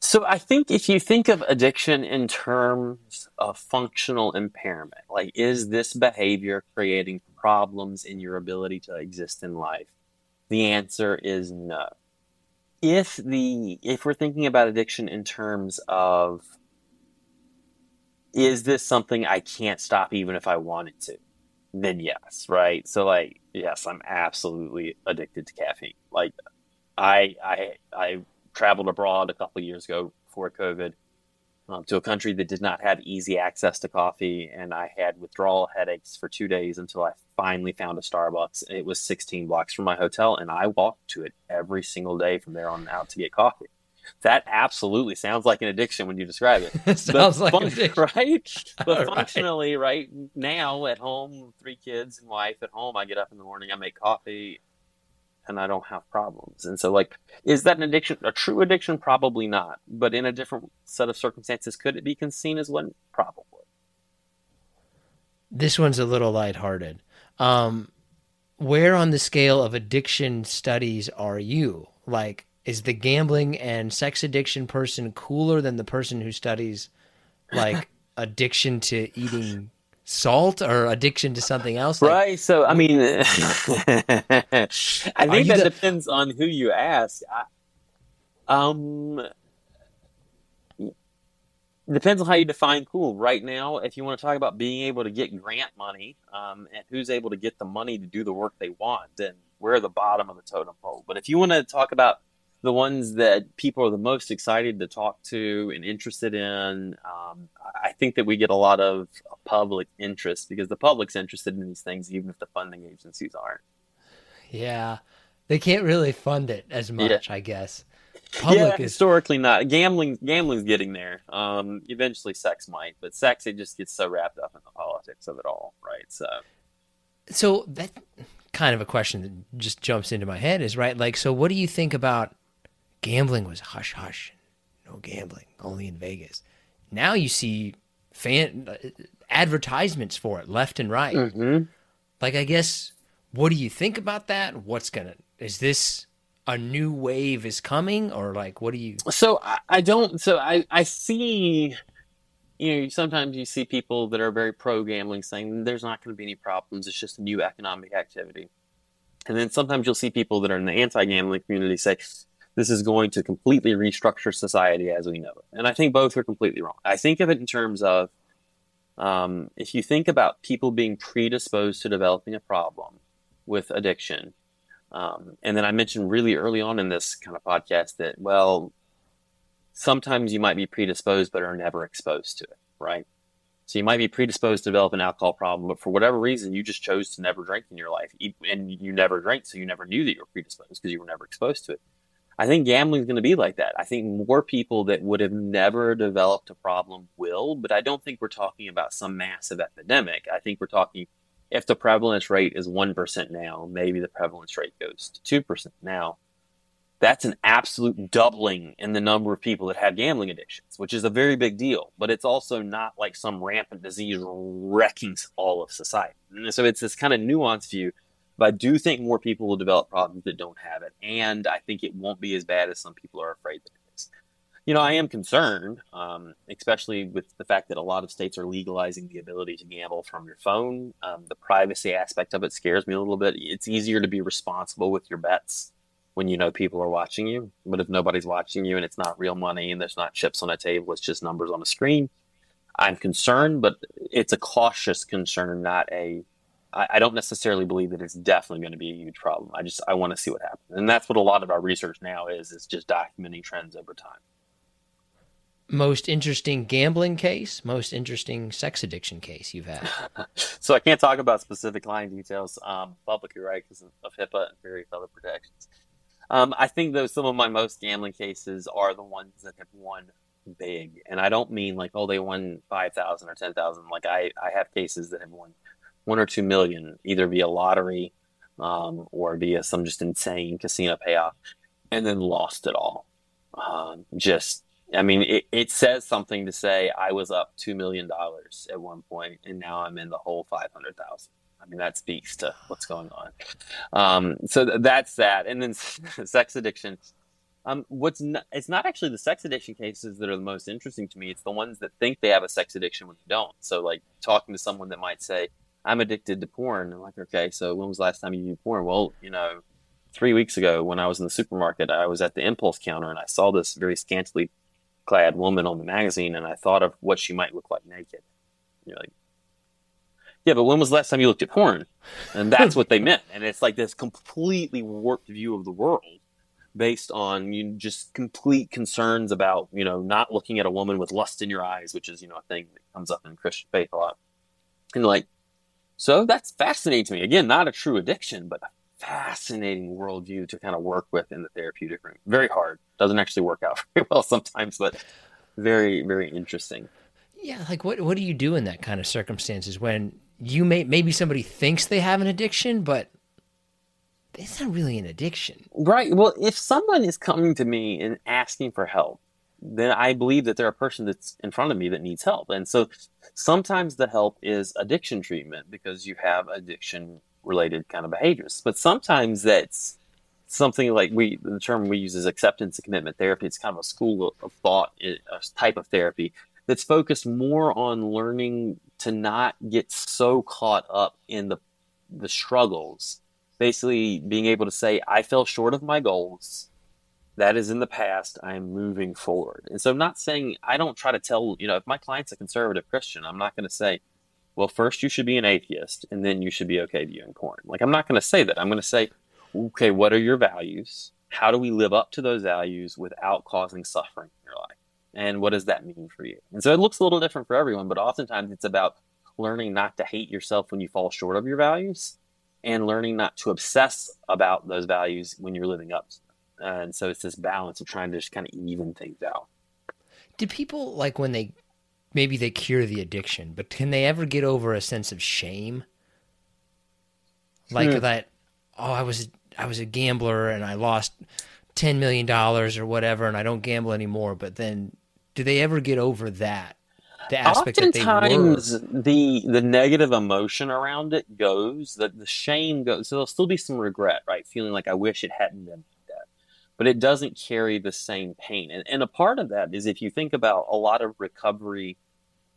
So I think if you think of addiction in terms of functional impairment, like is this behavior creating problems in your ability to exist in life? The answer is no. If the if we're thinking about addiction in terms of is this something I can't stop even if I wanted to? Then yes, right? So like, yes, I'm absolutely addicted to caffeine. Like, I I I traveled abroad a couple years ago before COVID um, to a country that did not have easy access to coffee, and I had withdrawal headaches for two days until I finally found a Starbucks. It was 16 blocks from my hotel, and I walked to it every single day from there on out to get coffee that absolutely sounds like an addiction when you describe it. it sounds but like fun- right. But functionally, right. right now at home, three kids and wife at home, I get up in the morning, I make coffee, and I don't have problems. And so, like, is that an addiction? A true addiction? Probably not. But in a different set of circumstances, could it be seen as one? Probably. This one's a little lighthearted. Um, where on the scale of addiction studies are you? Like, is the gambling and sex addiction person cooler than the person who studies like addiction to eating salt or addiction to something else? Like, right. So, I mean, I think that the... depends on who you ask. I, um, depends on how you define cool. Right now, if you want to talk about being able to get grant money um, and who's able to get the money to do the work they want, then we're the bottom of the totem pole. But if you want to talk about the ones that people are the most excited to talk to and interested in. Um, I think that we get a lot of public interest because the public's interested in these things, even if the funding agencies aren't. Yeah, they can't really fund it as much, yeah. I guess. Public yeah, is... historically not. Gambling, gambling's getting there. Um, eventually, sex might, but sex it just gets so wrapped up in the politics of it all, right? So, so that kind of a question that just jumps into my head is right. Like, so what do you think about gambling was hush hush, no gambling, only in Vegas. Now you see fan uh, advertisements for it left and right. Mm-hmm. Like, I guess, what do you think about that? What's gonna is this a new wave is coming, or like, what do you? So I, I don't. So I I see. You know, sometimes you see people that are very pro gambling saying there's not going to be any problems. It's just a new economic activity. And then sometimes you'll see people that are in the anti-gambling community say, this is going to completely restructure society as we know it. And I think both are completely wrong. I think of it in terms of um, if you think about people being predisposed to developing a problem with addiction, um, and then I mentioned really early on in this kind of podcast that, well, sometimes you might be predisposed but are never exposed to it, right? So you might be predisposed to develop an alcohol problem, but for whatever reason, you just chose to never drink in your life, and you never drank, so you never knew that you were predisposed because you were never exposed to it. I think gambling is going to be like that. I think more people that would have never developed a problem will, but I don't think we're talking about some massive epidemic. I think we're talking if the prevalence rate is 1% now, maybe the prevalence rate goes to 2% now. That's an absolute doubling in the number of people that have gambling addictions, which is a very big deal. But it's also not like some rampant disease wrecking all of society. So it's this kind of nuanced view but I do think more people will develop problems that don't have it. And I think it won't be as bad as some people are afraid that it is. You know, I am concerned, um, especially with the fact that a lot of states are legalizing the ability to gamble from your phone. Um, the privacy aspect of it scares me a little bit. It's easier to be responsible with your bets when you know people are watching you. But if nobody's watching you and it's not real money and there's not chips on a table, it's just numbers on a screen, I'm concerned, but it's a cautious concern, not a I, I don't necessarily believe that it's definitely going to be a huge problem. I just I want to see what happens, and that's what a lot of our research now is is just documenting trends over time. Most interesting gambling case, most interesting sex addiction case you've had. so I can't talk about specific line details um, publicly, right, because of HIPAA and various other protections. Um, I think though some of my most gambling cases are the ones that have won big, and I don't mean like oh they won five thousand or ten thousand. Like I I have cases that have won one or two million, either via lottery um, or via some just insane casino payoff, and then lost it all. Uh, just, I mean, it, it says something to say I was up two million dollars at one point, and now I'm in the whole five hundred thousand. I mean, that speaks to what's going on. Um, so th- that's that, and then sex addiction. Um, what's it's not actually the sex addiction cases that are the most interesting to me. It's the ones that think they have a sex addiction when they don't. So, like talking to someone that might say, I'm addicted to porn. I'm like, okay, so when was the last time you viewed porn? Well, you know, three weeks ago when I was in the supermarket, I was at the impulse counter and I saw this very scantily clad woman on the magazine and I thought of what she might look like naked. You're like, yeah, but when was the last time you looked at porn? And that's what they meant. And it's like this completely warped view of the world based on you know, just complete concerns about, you know, not looking at a woman with lust in your eyes, which is, you know, a thing that comes up in Christian faith a lot. And like, so that's fascinating to me. Again, not a true addiction, but a fascinating worldview to kind of work with in the therapeutic room. Very hard. Doesn't actually work out very well sometimes, but very, very interesting. Yeah, like what what do you do in that kind of circumstances when you may maybe somebody thinks they have an addiction, but it's not really an addiction. Right. Well, if someone is coming to me and asking for help, then I believe that they're a person that's in front of me that needs help. And so sometimes the help is addiction treatment because you have addiction related kind of behaviors. But sometimes that's something like we the term we use is acceptance and commitment therapy. It's kind of a school of thought, eh, a type of therapy that's focused more on learning to not get so caught up in the the struggles. Basically being able to say, I fell short of my goals that is in the past. I am moving forward. And so I'm not saying I don't try to tell, you know, if my client's a conservative Christian, I'm not going to say, well, first you should be an atheist and then you should be okay viewing porn. Like, I'm not going to say that. I'm going to say, okay, what are your values? How do we live up to those values without causing suffering in your life? And what does that mean for you? And so it looks a little different for everyone, but oftentimes it's about learning not to hate yourself when you fall short of your values and learning not to obsess about those values when you're living up to and so it's this balance of trying to just kind of even things out. Do people like when they maybe they cure the addiction, but can they ever get over a sense of shame? Like hmm. that, oh, I was I was a gambler and I lost ten million dollars or whatever, and I don't gamble anymore. But then, do they ever get over that? The aspect Oftentimes, that they were? the the negative emotion around it goes, that the shame goes. So there'll still be some regret, right? Feeling like I wish it hadn't been but it doesn't carry the same pain. And, and a part of that is if you think about a lot of recovery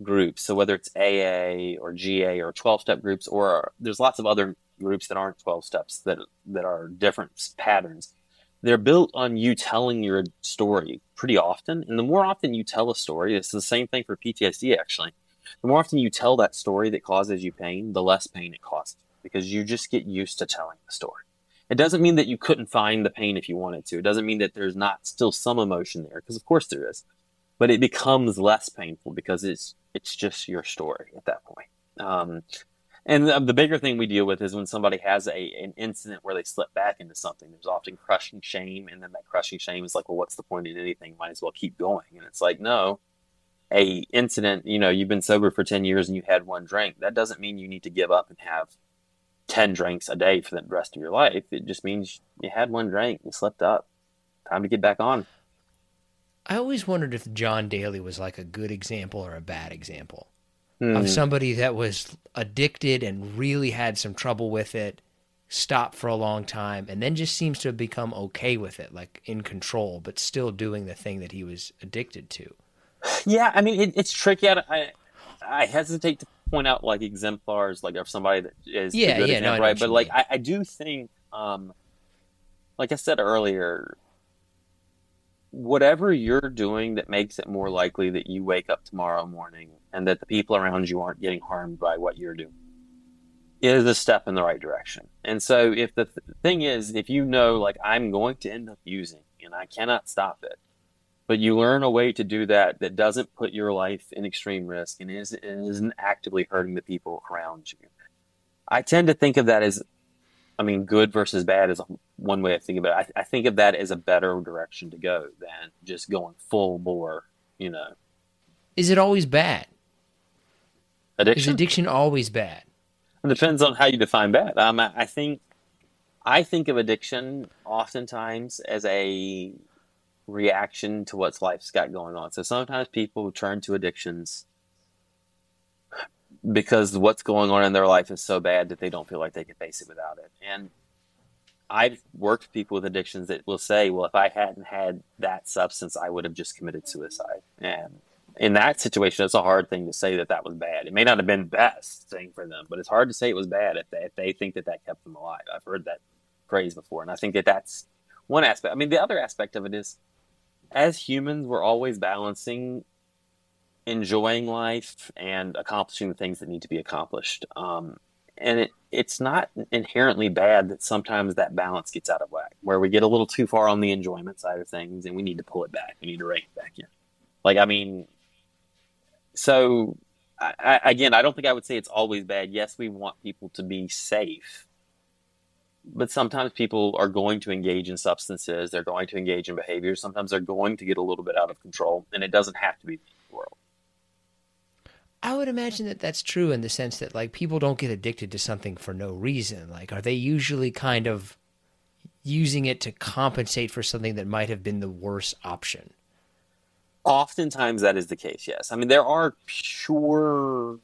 groups, so whether it's AA or GA or 12 step groups, or there's lots of other groups that aren't 12 steps that that are different patterns they're built on you telling your story pretty often. And the more often you tell a story it's the same thing for ptsd actually. The more often you tell that story that causes you pain the less pain it causes because you just get used to telling the story it doesn't mean that you couldn't find the pain if you wanted to it doesn't mean that there's not still some emotion there because of course there is but it becomes less painful because it's it's just your story at that point um, and the, the, bigger thing we deal with is when somebody has a an incident where they slip back into something. There's often crushing shame, and then that crushing shame is like, well, what's the point in anything? Might as well keep going. And it's like, no, a incident. You know, you've been sober for ten years and you had one drink. That doesn't mean you need to give up and have ten drinks a day for the rest of your life. It just means you had one drink, you slept up. Time to get back on. I always wondered if John Daly was like a good example or a bad example mm. of somebody that was addicted and really had some trouble with it, stopped for a long time, and then just seems to have become okay with it, like in control, but still doing the thing that he was addicted to. Yeah, I mean, it, it's tricky. I, I hesitate to point out like exemplars, like of somebody that is yeah, yeah, example, no, right? But like, I, I do think, um, like I said earlier, whatever you're doing that makes it more likely that you wake up tomorrow morning and that the people around you aren't getting harmed by what you're doing is a step in the right direction. And so if the th- thing is, if you know, like, I'm going to end up using and I cannot stop it, but you learn a way to do that that doesn't put your life in extreme risk and is, isn't actively hurting the people around you. I tend to think of that as, I mean, good versus bad is one way of thinking about it. I, I think of that as a better direction to go than just going full bore, you know. Is it always bad? Addiction? Is addiction always bad? It depends on how you define bad. Um, I think I think of addiction oftentimes as a reaction to what's life's got going on. So sometimes people turn to addictions because what's going on in their life is so bad that they don't feel like they can face it without it. And I've worked with people with addictions that will say, well, if I hadn't had that substance, I would have just committed suicide. And in that situation, it's a hard thing to say that that was bad. It may not have been best thing for them, but it's hard to say it was bad if they, if they think that that kept them alive. I've heard that phrase before, and I think that that's one aspect. I mean, the other aspect of it is, as humans, we're always balancing enjoying life and accomplishing the things that need to be accomplished. Um, and it, it's not inherently bad that sometimes that balance gets out of whack, where we get a little too far on the enjoyment side of things, and we need to pull it back. We need to rein it back in. Like, I mean, so I, I, again, I don't think I would say it's always bad. Yes, we want people to be safe, but sometimes people are going to engage in substances. They're going to engage in behaviors. Sometimes they're going to get a little bit out of control, and it doesn't have to be the world. I would imagine that that's true in the sense that like people don't get addicted to something for no reason. Like, are they usually kind of using it to compensate for something that might have been the worse option? Oftentimes, that is the case. Yes, I mean there are pure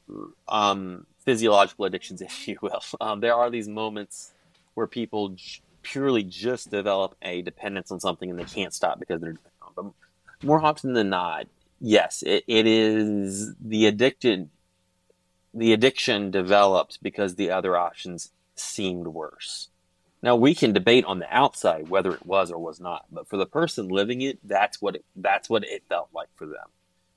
um, physiological addictions, if you will. Um, there are these moments where people j- purely just develop a dependence on something and they can't stop because they're. But more often than not, yes, it, it is the addicted. The addiction developed because the other options seemed worse. Now we can debate on the outside whether it was or was not, but for the person living it, that's what it, that's what it felt like for them.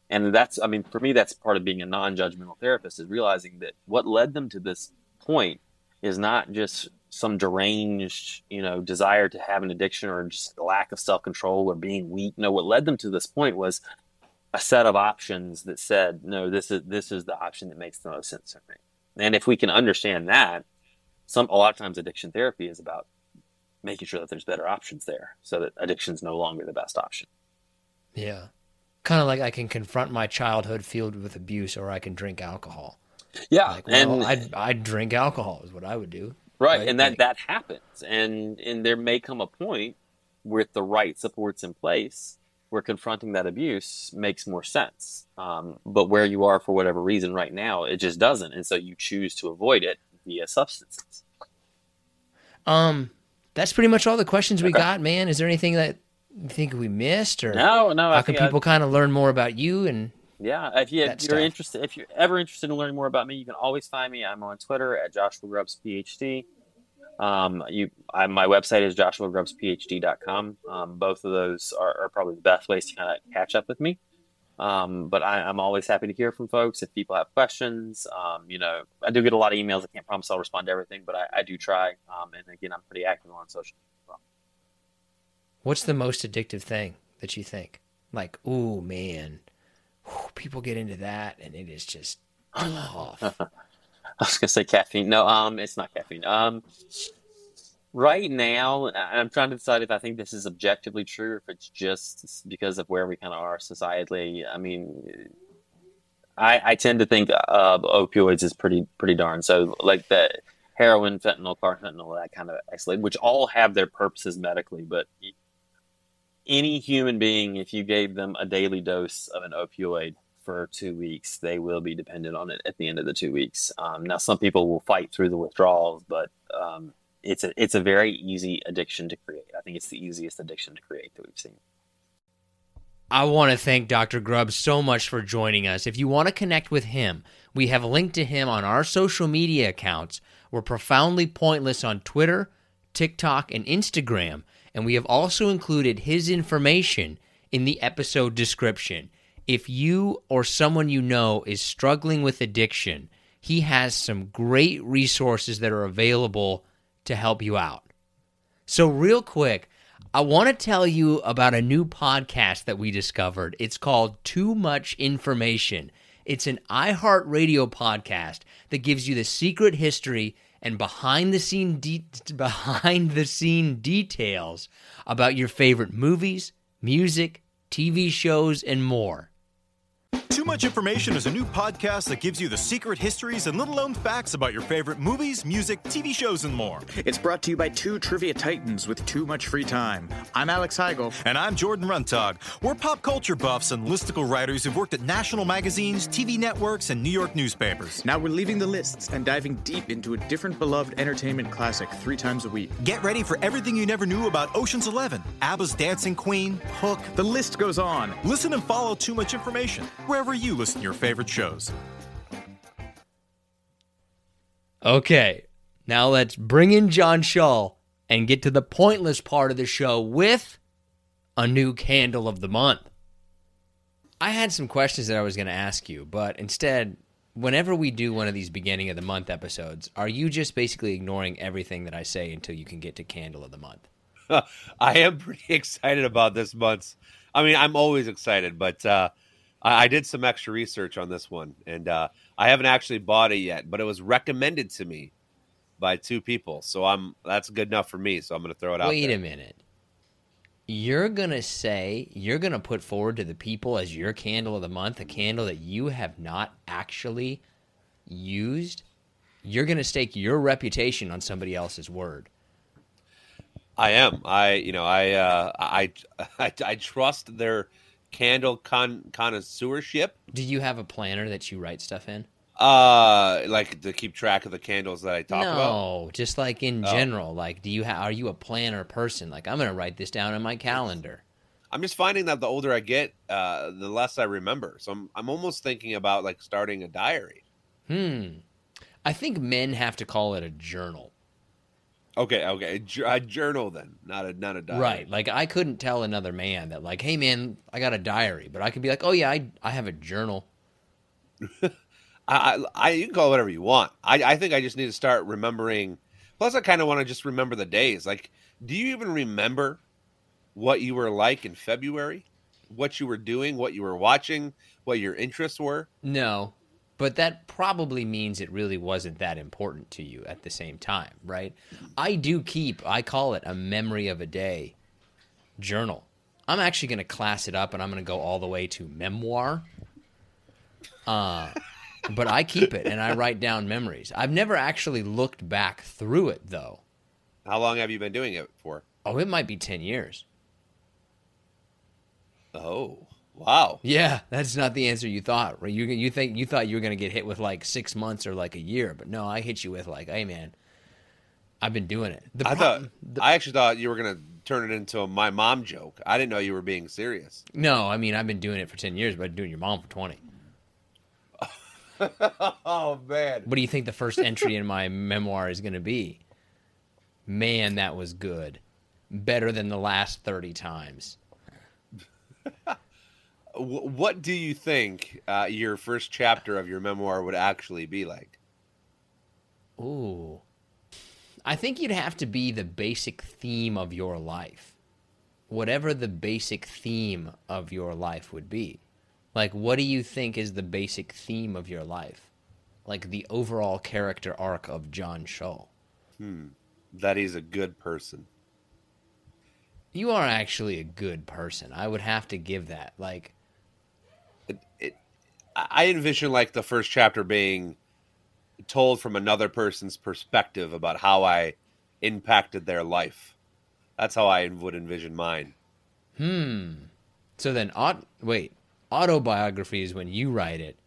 And that's, I mean, for me, that's part of being a non-judgmental therapist is realizing that what led them to this point is not just some deranged, you know, desire to have an addiction or just lack of self-control or being weak. No, what led them to this point was a set of options that said, no, this is this is the option that makes the most sense for me. And if we can understand that, some a lot of times addiction therapy is about making sure that there's better options there so that addiction is no longer the best option. Yeah. Kind of like I can confront my childhood filled with abuse or I can drink alcohol. Yeah. Like, well, and I'd, I'd drink alcohol is what I would do. Right. right? And that, like, that happens. And, and there may come a point with the right supports in place where confronting that abuse makes more sense. Um, but where you are for whatever reason right now, it just doesn't. And so you choose to avoid it via substances. Um, that's pretty much all the questions we okay. got, man. Is there anything that you think we missed, or no, no? How I can people kind of learn more about you and? Yeah, if, you, are interested, if you're ever interested in learning more about me, you can always find me. I'm on Twitter at Joshua Grubbs PhD. Um, you, I, my website is joshuagrubbsphd.com. Um, both of those are, are, probably the best ways to kind of catch up with me. Um, but I, am always happy to hear from folks if people have questions. Um, you know, I do get a lot of emails. I can't promise I'll respond to everything, but I, I do try. Um, and again, I'm pretty active on social. Well. What's the most addictive thing that you think? Like, oh man, whew, people get into that, and it is just tough. I was gonna say caffeine. No, um, it's not caffeine. Um, right now, I'm trying to decide if I think this is objectively true, or if it's just because of where we kind of are societally. I mean, I, I tend to think uh, opioids is pretty pretty darn. So like the heroin, fentanyl, carfentanil, that kind of isolate, which all have their purposes medically, but any human being, if you gave them a daily dose of an opioid, for two weeks, they will be dependent on it at the end of the two weeks. Um, now, some people will fight through the withdrawals, but um, it's a it's a very easy addiction to create. I think it's the easiest addiction to create that we've seen. I want to thank Dr. Grubbs so much for joining us. If you want to connect with him, we have linked to him on our social media accounts. We're profoundly pointless on Twitter, TikTok, and Instagram, and we have also included his information in the episode description if you or someone you know is struggling with addiction, he has some great resources that are available to help you out. So, real quick, I want to tell you about a new podcast that we discovered. It's called Too Much Information. It's an iHeartRadio podcast that gives you the secret history and behind the scene de- behind the scene details about your favorite movies, music, TV shows, and more. Too Much Information is a new podcast that gives you the secret histories and little known facts about your favorite movies, music, TV shows, and more. It's brought to you by two trivia titans with too much free time. I'm Alex Heigl. And I'm Jordan Runtagh. We're pop culture buffs and listicle writers who've worked at national magazines, TV networks, and New York newspapers. Now we're leaving the lists and diving deep into a different beloved entertainment classic three times a week. Get ready for everything you never knew about Ocean's Eleven, ABBA's Dancing Queen, Hook. The list goes on. Listen and follow Too Much Information wherever you listen to your favorite shows. Okay, now let's bring in John Shull and get to the pointless part of the show with a new candle of the month. I had some questions that I was going to ask you, but instead, whenever we do one of these beginning of the month episodes, are you just basically ignoring everything that I say until you can get to candle of the month? I am pretty excited about this month's. I mean, I'm always excited, but uh, I, I did some extra research on this one, and uh, I haven't actually bought it yet, but it was recommended to me by two people, so I'm that's good enough for me. So I'm going to throw it Wait out. Wait a minute. You're gonna say you're gonna put forward to the people as your candle of the month a candle that you have not actually used. You're gonna stake your reputation on somebody else's word. I am. I you know I uh, I, I I trust their candle con- connoisseurship. Do you have a planner that you write stuff in? Uh, like to keep track of the candles that I talk no, about. No, just like in oh. general. Like, do you ha- are you a planner person? Like, I'm gonna write this down in my calendar. I'm just finding that the older I get, uh, the less I remember. So I'm I'm almost thinking about like starting a diary. Hmm. I think men have to call it a journal. Okay, okay, a journal then, not a not a diary. Right. Like I couldn't tell another man that like, hey man, I got a diary, but I could be like, oh yeah, I I have a journal. I, I you can call it whatever you want. I I think I just need to start remembering. Plus, I kind of want to just remember the days. Like, do you even remember what you were like in February? What you were doing? What you were watching? What your interests were? No, but that probably means it really wasn't that important to you at the same time, right? I do keep, I call it a memory of a day journal. I'm actually going to class it up and I'm going to go all the way to memoir. Uh, but I keep it and I write down memories. I've never actually looked back through it though. How long have you been doing it for? Oh, it might be 10 years. Oh. Wow. Yeah, that's not the answer you thought. Right? You you think you thought you were gonna get hit with like six months or like a year, but no, I hit you with like, hey man, I've been doing it. The I thought the, I actually thought you were gonna turn it into a my mom joke. I didn't know you were being serious. No, I mean I've been doing it for ten years, but I've been doing your mom for twenty. oh man. What do you think the first entry in my memoir is gonna be? man, that was good. Better than the last 30 times. What do you think uh, your first chapter of your memoir would actually be like? Ooh. I think you'd have to be the basic theme of your life. Whatever the basic theme of your life would be. Like, what do you think is the basic theme of your life? Like the overall character arc of John Shaw. That he's a good person. You are actually a good person. I would have to give that. Like, I I envision like the first chapter being told from another person's perspective about how I impacted their life. That's how I would envision mine. hmm. So then, aut- wait, autobiography is when you write it.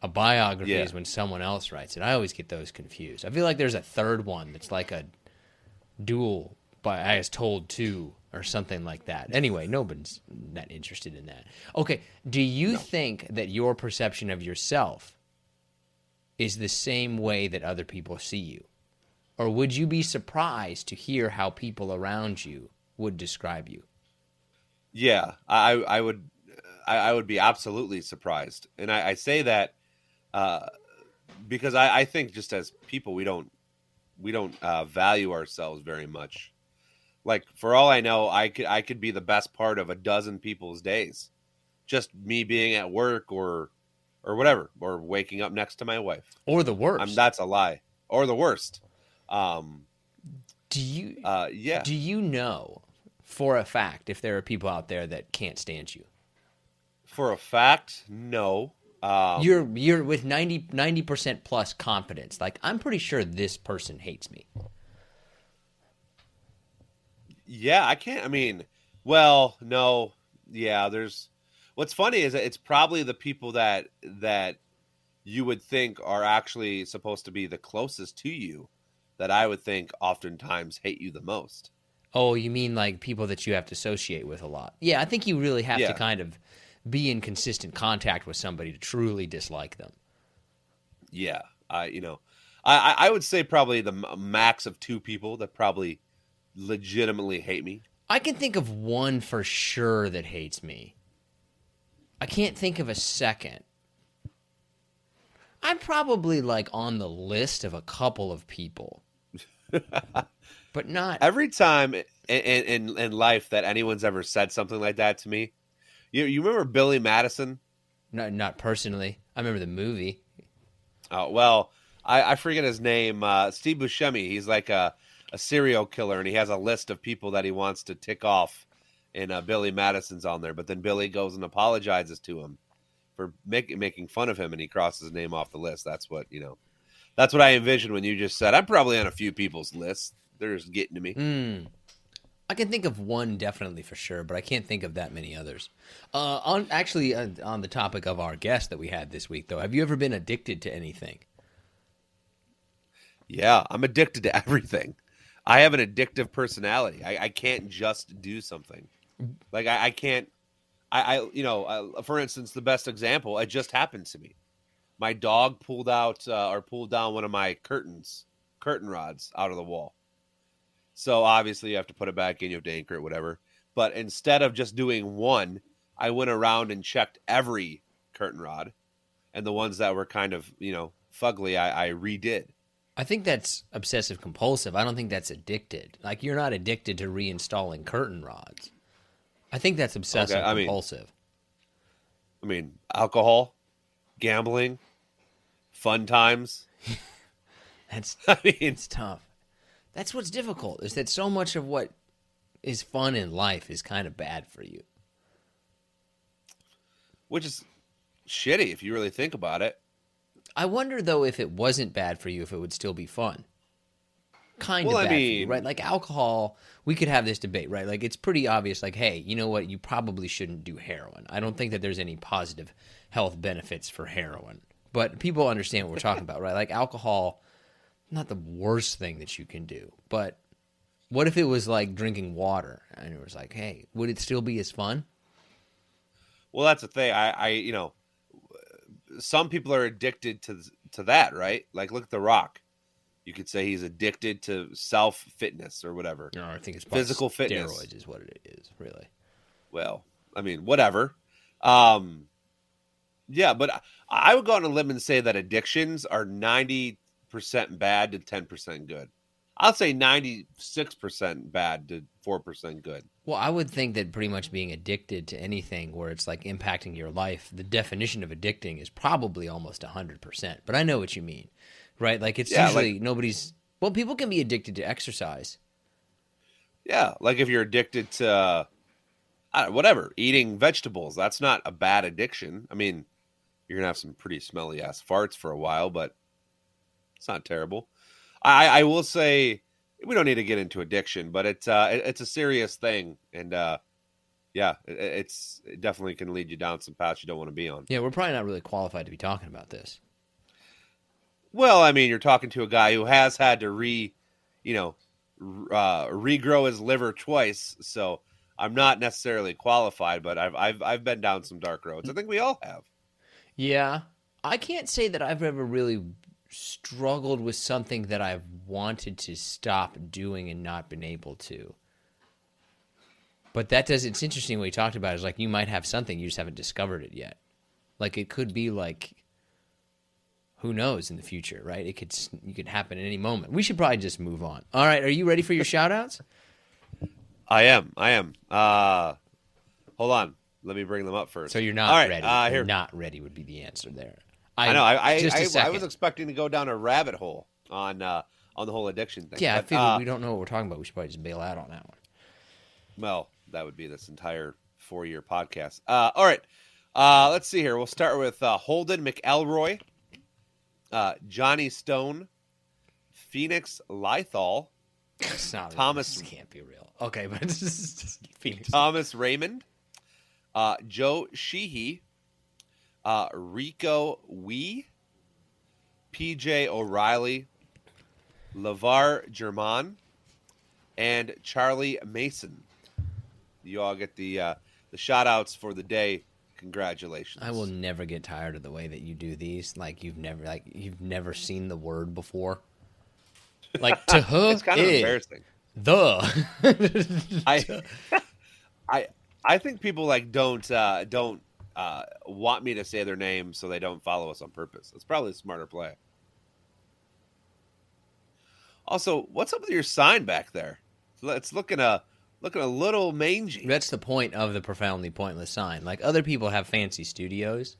A biography Yeah. is when someone else writes it. I always get those confused. I feel like there's a third one that's like a dual by as told to or something like that. Anyway, nobody's that interested in that. Okay, do you think that your perception of yourself is the same way that other people see you? Or would you be surprised to hear how people around you would describe you? Yeah, I I would I, I would be absolutely surprised, and I, I say that uh, because I, I think just as people we don't we don't uh, value ourselves very much. Like for all I know, I could I could be the best part of a dozen people's days, just me being at work or or whatever, or waking up next to my wife. Or the worst? I'm that's a lie, or the worst. Um, do you uh, yeah, do you know for a fact if there are people out there that can't stand you? for a fact, no. Um, you're you're with 90 percent plus confidence. Like I'm pretty sure this person hates me. Yeah, I can't. I mean, well, no, yeah. There's what's funny is that it's probably the people that that you would think are actually supposed to be the closest to you that I would think oftentimes hate you the most. Oh, you mean like people that you have to associate with a lot? Yeah, I think you really have Yeah. to kind of be in consistent contact with somebody to truly dislike them. Yeah, I you know, I I- I would say probably the max of two people that probably legitimately hate me. I can think of one for sure that hates me. I can't think of a second. I'm probably like on the list of a couple of people, but not. Every time in, in in life that anyone's ever said something like that to me, you you remember Billy Madison? Not, not personally. I remember the movie. Oh well, I, I forget his name. Uh, Steve Buscemi. He's like a, a serial killer, and he has a list of people that he wants to tick off. And uh, Billy Madison's on there, but then Billy goes and apologizes to him for make, making fun of him, and he crosses his name off the list. That's what you know. That's what I envisioned when you just said I'm probably on a few people's list. They're just getting to me. Mm. I can think of one definitely for sure, but I can't think of that many others. Uh, on actually, uh, on the topic of our guest that we had this week, though, have you ever been addicted to anything? Yeah, I'm addicted to everything. I have an addictive personality. I, I can't just do something. Like I, I can't. I, I you know, uh, for instance, the best example. It just happened to me. My dog pulled out uh, or pulled down one of my curtains, curtain rods out of the wall. So obviously you have to put it back in. You have to anchor it, whatever. But instead of just doing one, I went around and checked every curtain rod, and the ones that were kind of you know fugly, I, I redid. I think that's obsessive compulsive. I don't think that's addicted. Like you're not addicted to reinstalling curtain rods. I think that's obsessive I mean- compulsive. I mean, alcohol, gambling, fun times. That's I mean, it's tough. That's what's difficult is that so much of what is fun in life is kind of bad for you. which is shitty if you really think about it. I wonder though if it wasn't bad for you, if it would still be fun. Kind Well, of I bad for you, right? Like alcohol, we could have this debate, right? Like it's pretty obvious. Like, hey, you know what? You probably shouldn't do heroin. I don't think that there's any positive health benefits for heroin, but people understand what we're talking about, right? Like alcohol, not the worst thing that you can do, but what if it was like drinking water and it was like, hey, would it still be as fun? Well, that's the thing. I, I, you know, some people are addicted to to that, right? Like, look at The Rock. You could say he's addicted to self fitness or whatever. No, I think it's Physical fitness. Steroids is what it is, really. Well, I mean, whatever. Um, yeah, but I, I would go on a limb and say that addictions are ninety percent bad to ten percent good. I'll say ninety six percent bad to four percent good. Well, I would think that pretty much being addicted to anything where it's like impacting your life, the definition of addicting is probably almost 100%. But I know what you mean, right? Like it's Yeah, usually nobody's. Well, people can be addicted to exercise. Yeah, like if you're addicted to uh, whatever eating vegetables, that's not a bad addiction. I mean, you're gonna have some pretty smelly ass farts for a while, but it's not terrible. I, I will say we don't need to get into addiction, but it's uh, it- it's a serious thing, and uh, yeah, it, it's it definitely can lead you down some paths you don't want to be on. Yeah, we're probably not really qualified to be talking about this. Well, I mean, you're talking to a guy who has had to re, you know, uh, regrow his liver twice. So I'm not necessarily qualified, but I've I've I've been down some dark roads. I think we all have. Yeah. I can't say that I've ever really struggled with something that I've wanted to stop doing and not been able to. But that does it's interesting what you talked about is like you might have something you just haven't discovered it yet. Like it could be like who knows in the future, right? It could you could happen at any moment. We should probably just move on. All right, are you ready for your shout outs? I am. I am. Uh, hold on. Let me bring them up first. So you're not All right, ready. Uh, here. not ready would be the answer there. I know. I I, a I, I was expecting to go down a rabbit hole on uh, on the whole addiction thing. yeah, I but, figured uh, we don't know what we're talking about. We should probably just bail out on that one. Well, that would be this entire four year podcast. Uh, all right. Uh, let's see here. We'll start with uh, Holden McElroy, uh, Johnny Stone, Phoenix not Thomas- This can't be real. Okay, but this is just Phoenix. Thomas Raymond, uh, Joe Sheehy, uh, Rico Wee, PJ O'Reilly, LeVar German, and Charlie Mason. You all get the uh, the shout outs for the day. Congratulations. I will never get tired of the way that you do these. Like you've never like you've never seen the word before. Like to her, It's kind of eh, embarrassing. the. I, I, I think people like don't uh, don't uh, want me to say their name, so they don't follow us on purpose. That's probably a smarter play. Also, what's up with your sign back there? It's looking a looking a little mangy. That's the point of the profoundly pointless sign. Like other people have fancy studios.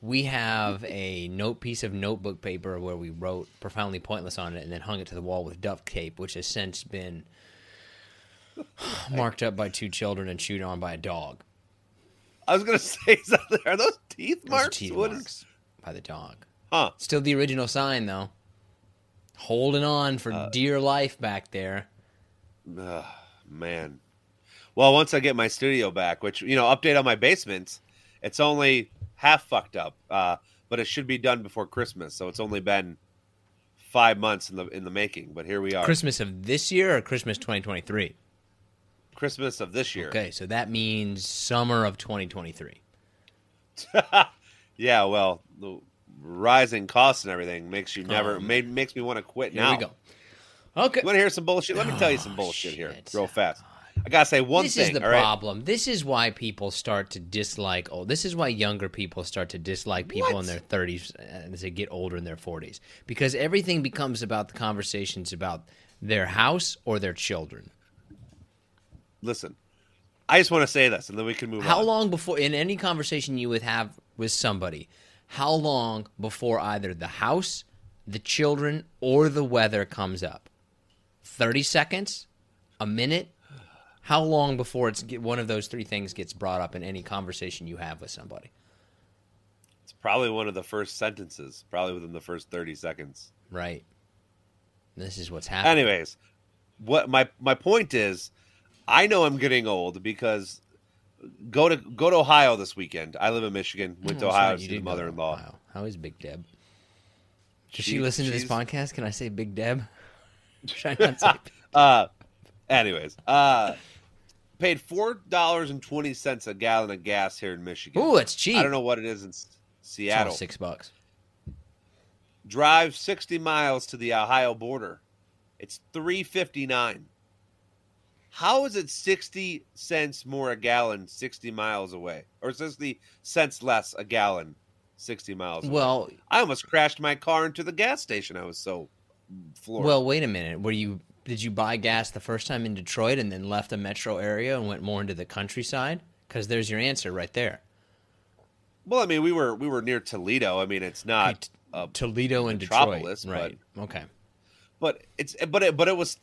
We have a note piece of notebook paper where we wrote profoundly pointless on it and then hung it to the wall with duct tape, which has since been marked up by two children and chewed on by a dog. I was gonna say something. Are those teeth Those marks? teeth What is- marks by the dog. Huh? Still the original sign though. Holding on for Uh, dear life back there. Ugh, man. Well, once I get my studio back, which you know, update on my basement, it's only half fucked up, uh, but it should be done before Christmas. So it's only been five months in the in the making. But here we are, Christmas of this year or Christmas 2023? Christmas of this year. Okay, so that means summer of 2023. Yeah, well, the rising costs and everything makes you never Oh, made makes me want to quit Here now. we go. Okay. You want to hear some bullshit? Let me tell you oh, some Oh, bullshit here, real fast. I gotta say one this thing. is the all right? problem. This is why people start to dislike Oh, This is why younger people start to dislike people What? in their 30s uh, as they get older in their 40s because everything becomes about the conversations about their house or their children. Listen, I just want to say this, and then we can move on. How on. long before in any conversation you would have with somebody, how long before either the house, the children, or the weather comes up? 30 seconds? A minute? How long before it's one of those three things gets brought up in any conversation you have with somebody? It's probably one of the first sentences, probably within the first thirty seconds. Right. This is what's happening. Anyways, what my my point is, I know I'm getting old because go to go to Ohio this weekend. I live in Michigan. Went to Oh, that's Ohio right, to see the to mother-in-law. How is Big Deb? Does she, She- listen to this podcast? Can I say Big Deb? Should I not say Uh, anyways, uh, paid four dollars and twenty cents a gallon of gas here in Michigan. Ooh, it's cheap. I don't know what it is in Seattle. six bucks. drive 60 miles to the Ohio border. It's 359. How is it 60 cents more a gallon 60 miles away? Or 60 cents less a gallon 60 miles away? Well, I almost crashed my car into the gas station. I was so floored. well, wait a minute. Were you did you buy gas the first time in Detroit and then left the metro area and went more into the countryside? Because there's your answer right there. Well, I mean, we were we were near Toledo. I mean, it's not Toledo and Detroit, Metropolis, right? Okay. but it's but it but it was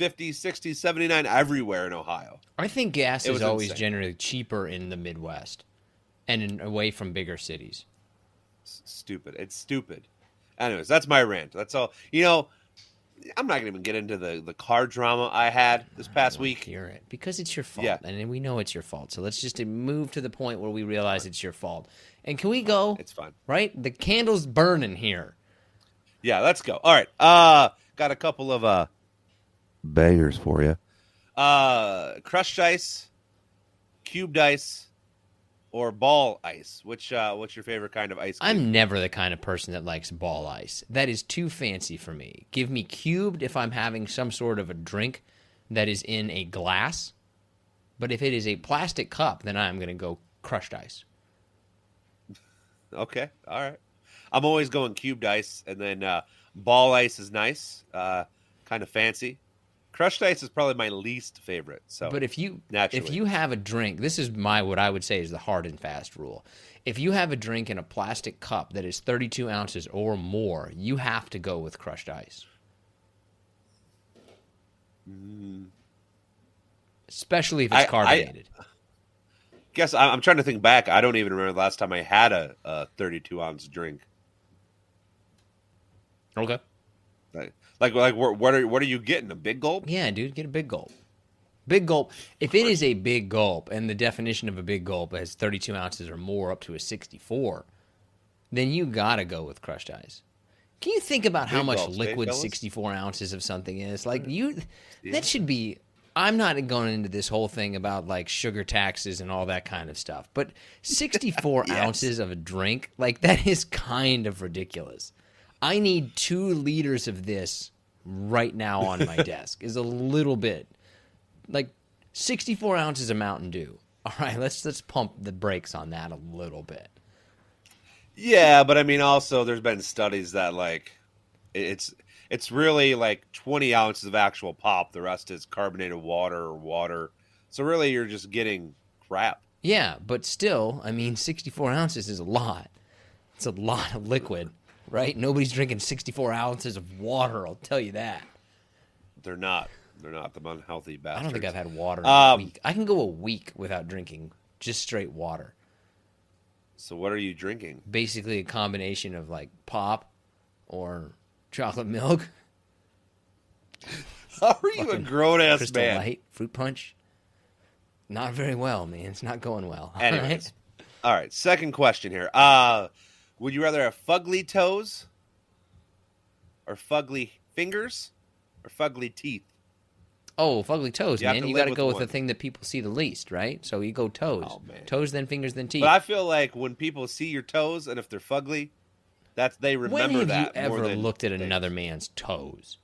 350, 60, 79 everywhere in Ohio. I think gas It is always insane. generally cheaper in the Midwest and in, away from bigger cities. Stupid. It's stupid. Anyways, that's my rant. That's all. You know, I'm not going to even get into the the car drama I had this past week. Hear it because it's your fault, Yeah. and we know it's your fault. So let's just move to the point where we realize it's your fault. And can we go? It's fine. right. The candle's burning here. Yeah, let's go. All right. Uh got a couple of uh bangers for you. Uh crushed ice, cubed ice, or ball ice. Which uh what's your favorite kind of ice cream? I'm never the kind of person that likes ball ice. That is too fancy for me. Give me cubed if I'm having some sort of a drink that is in a glass. But if it is a plastic cup, then I'm going to go crushed ice. Okay. All right. I'm always going cubed ice and then uh ball ice is nice. Uh kind of fancy. Crushed ice is probably my least favorite. So But if you naturally. if you have a drink, this is my what I would say is the hard and fast rule. If you have a drink in a plastic cup that is 32 ounces or more, you have to go with crushed ice. Especially if it's I- I- carbonated. guess I- I'm trying to think back. I don't even remember the last time I had a, a 32 ounce drink. okay. Like, like, what are what are you getting? A big gulp? Yeah, dude, get a big gulp. Big gulp. If it is a big gulp, and the definition of a big gulp is 32 ounces or more up to a 64, then you gotta go with crushed ice. Can you think about how much gulps, eh, liquid 64 ounces of something is? Like you, that should be. I'm not going into this whole thing about like sugar taxes and all that kind of stuff, but 64 Yes. ounces of a drink, like that is kind of ridiculous. I need two liters of this right now on my desk. Is a little bit like 64 ounces of Mountain Dew. All right, let's let's pump the brakes on that a little bit. Yeah, but I mean, also there's been studies that like it's it's really like 20 ounces of actual pop. The rest is carbonated water or water. So really, you're just getting crap. Yeah, but still, I mean, 64 ounces is a lot. It's a lot of liquid, right? Nobody's drinking 64 ounces of water. I'll tell you that. They're not. They're not the unhealthy bastards. I don't think I've had water in Um, a week. I can go a week without drinking just straight water. So what are you drinking? Basically, a combination of like pop or chocolate milk, How are you a grown ass Crystal man? Light, fruit punch. Not very well, man. It's not going well. Anyways, right? all right. Second question here. Uh, would you rather have fugly toes, or fugly fingers, or fugly teeth? Oh, fugly toes, You man. to You got to go with one. the thing that people see the least, right? So you go toes. Oh, man. Toes, then fingers, then teeth. But I feel like when people see your toes, and if they're fugly, that's they when remember have that you ever looked at things. another man's toes?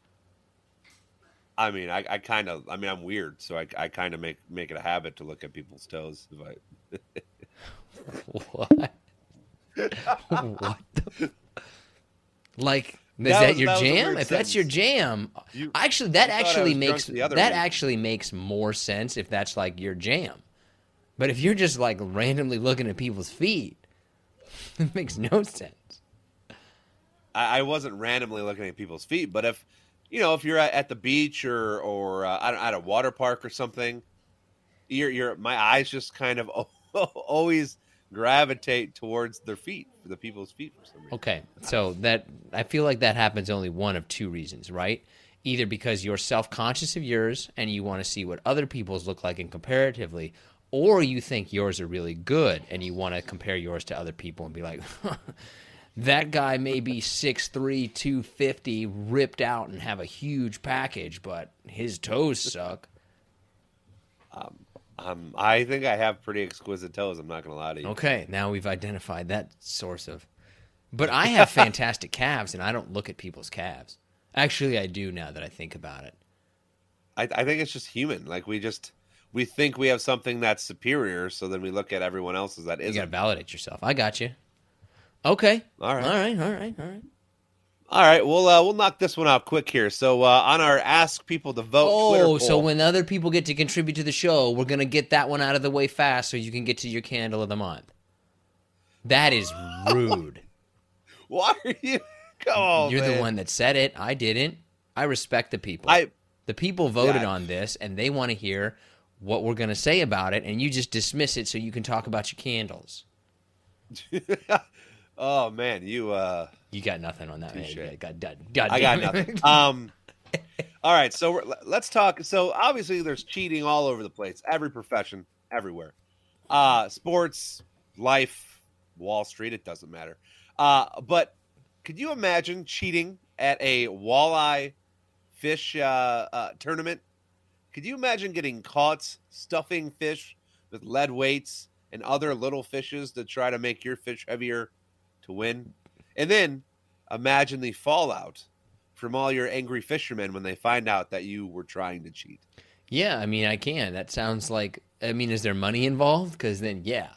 I mean, I, I kind of, I mean, I'm weird, so I, I kind of make make it a habit to look at people's toes. If I, What? What? The... Like, is That that, was- your that jam? If that's your jam, You- actually, that I thought I actually makes that way. actually makes more sense if that's like your jam. But if you're just like randomly looking at people's feet, it makes no sense. I, I wasn't randomly looking at people's feet, but if you know, if you're at, at the beach or or uh, at a water park or something, you're you're my eyes just kind of always gravitate towards their feet, the people's feet for some reason. Okay, so that I feel like that happens only one of two reasons, right? Either because you're self-conscious of yours and you want to see what other people's look like and comparatively, or you think yours are really good and you want to compare yours to other people and be like, that guy may be 6'3", 250, ripped out and have a huge package, but his toes suck. Um, Um, I think I have pretty exquisite toes. I'm not gonna lie to you. Okay, now we've identified that source of But I have fantastic calves, and I don't look at people's calves. Actually, I do now that I think about it. I, I think it's just human. Like we just we think we have something that's superior, so then we look at everyone else's that You got to isn't. validate yourself. I got you. Okay. All right. All right. All right. All right. All right, we'll uh, we'll knock this one out quick here. So uh, on our ask people to vote. Oh, Twitter so when other people get to contribute to the show, we're gonna get that one out of the way fast, so you can get to your candle of the month. That is rude. why are you? Come on, You're the one that said it. I didn't. I respect the people. I the people voted Yeah. on this, and they want to hear what we're gonna say about it, and you just dismiss it so you can talk about your candles. oh man, you uh, You got nothing on that, man. Touche. Got, God, God I got nothing. Um, all right, so we're, let's talk. So obviously, there's cheating all over the place, every profession, everywhere. Uh, sports, life, Wall Street, it doesn't matter. Uh, but could you imagine cheating at a walleye fish uh, uh, tournament? Could you imagine getting caught stuffing fish with lead weights and other little fishes to try to make your fish heavier to win? And then imagine the fallout from all your angry fishermen when they find out that you were trying to cheat. Yeah, I mean, I can. That sounds like. I mean, is there money involved? Because then, yeah.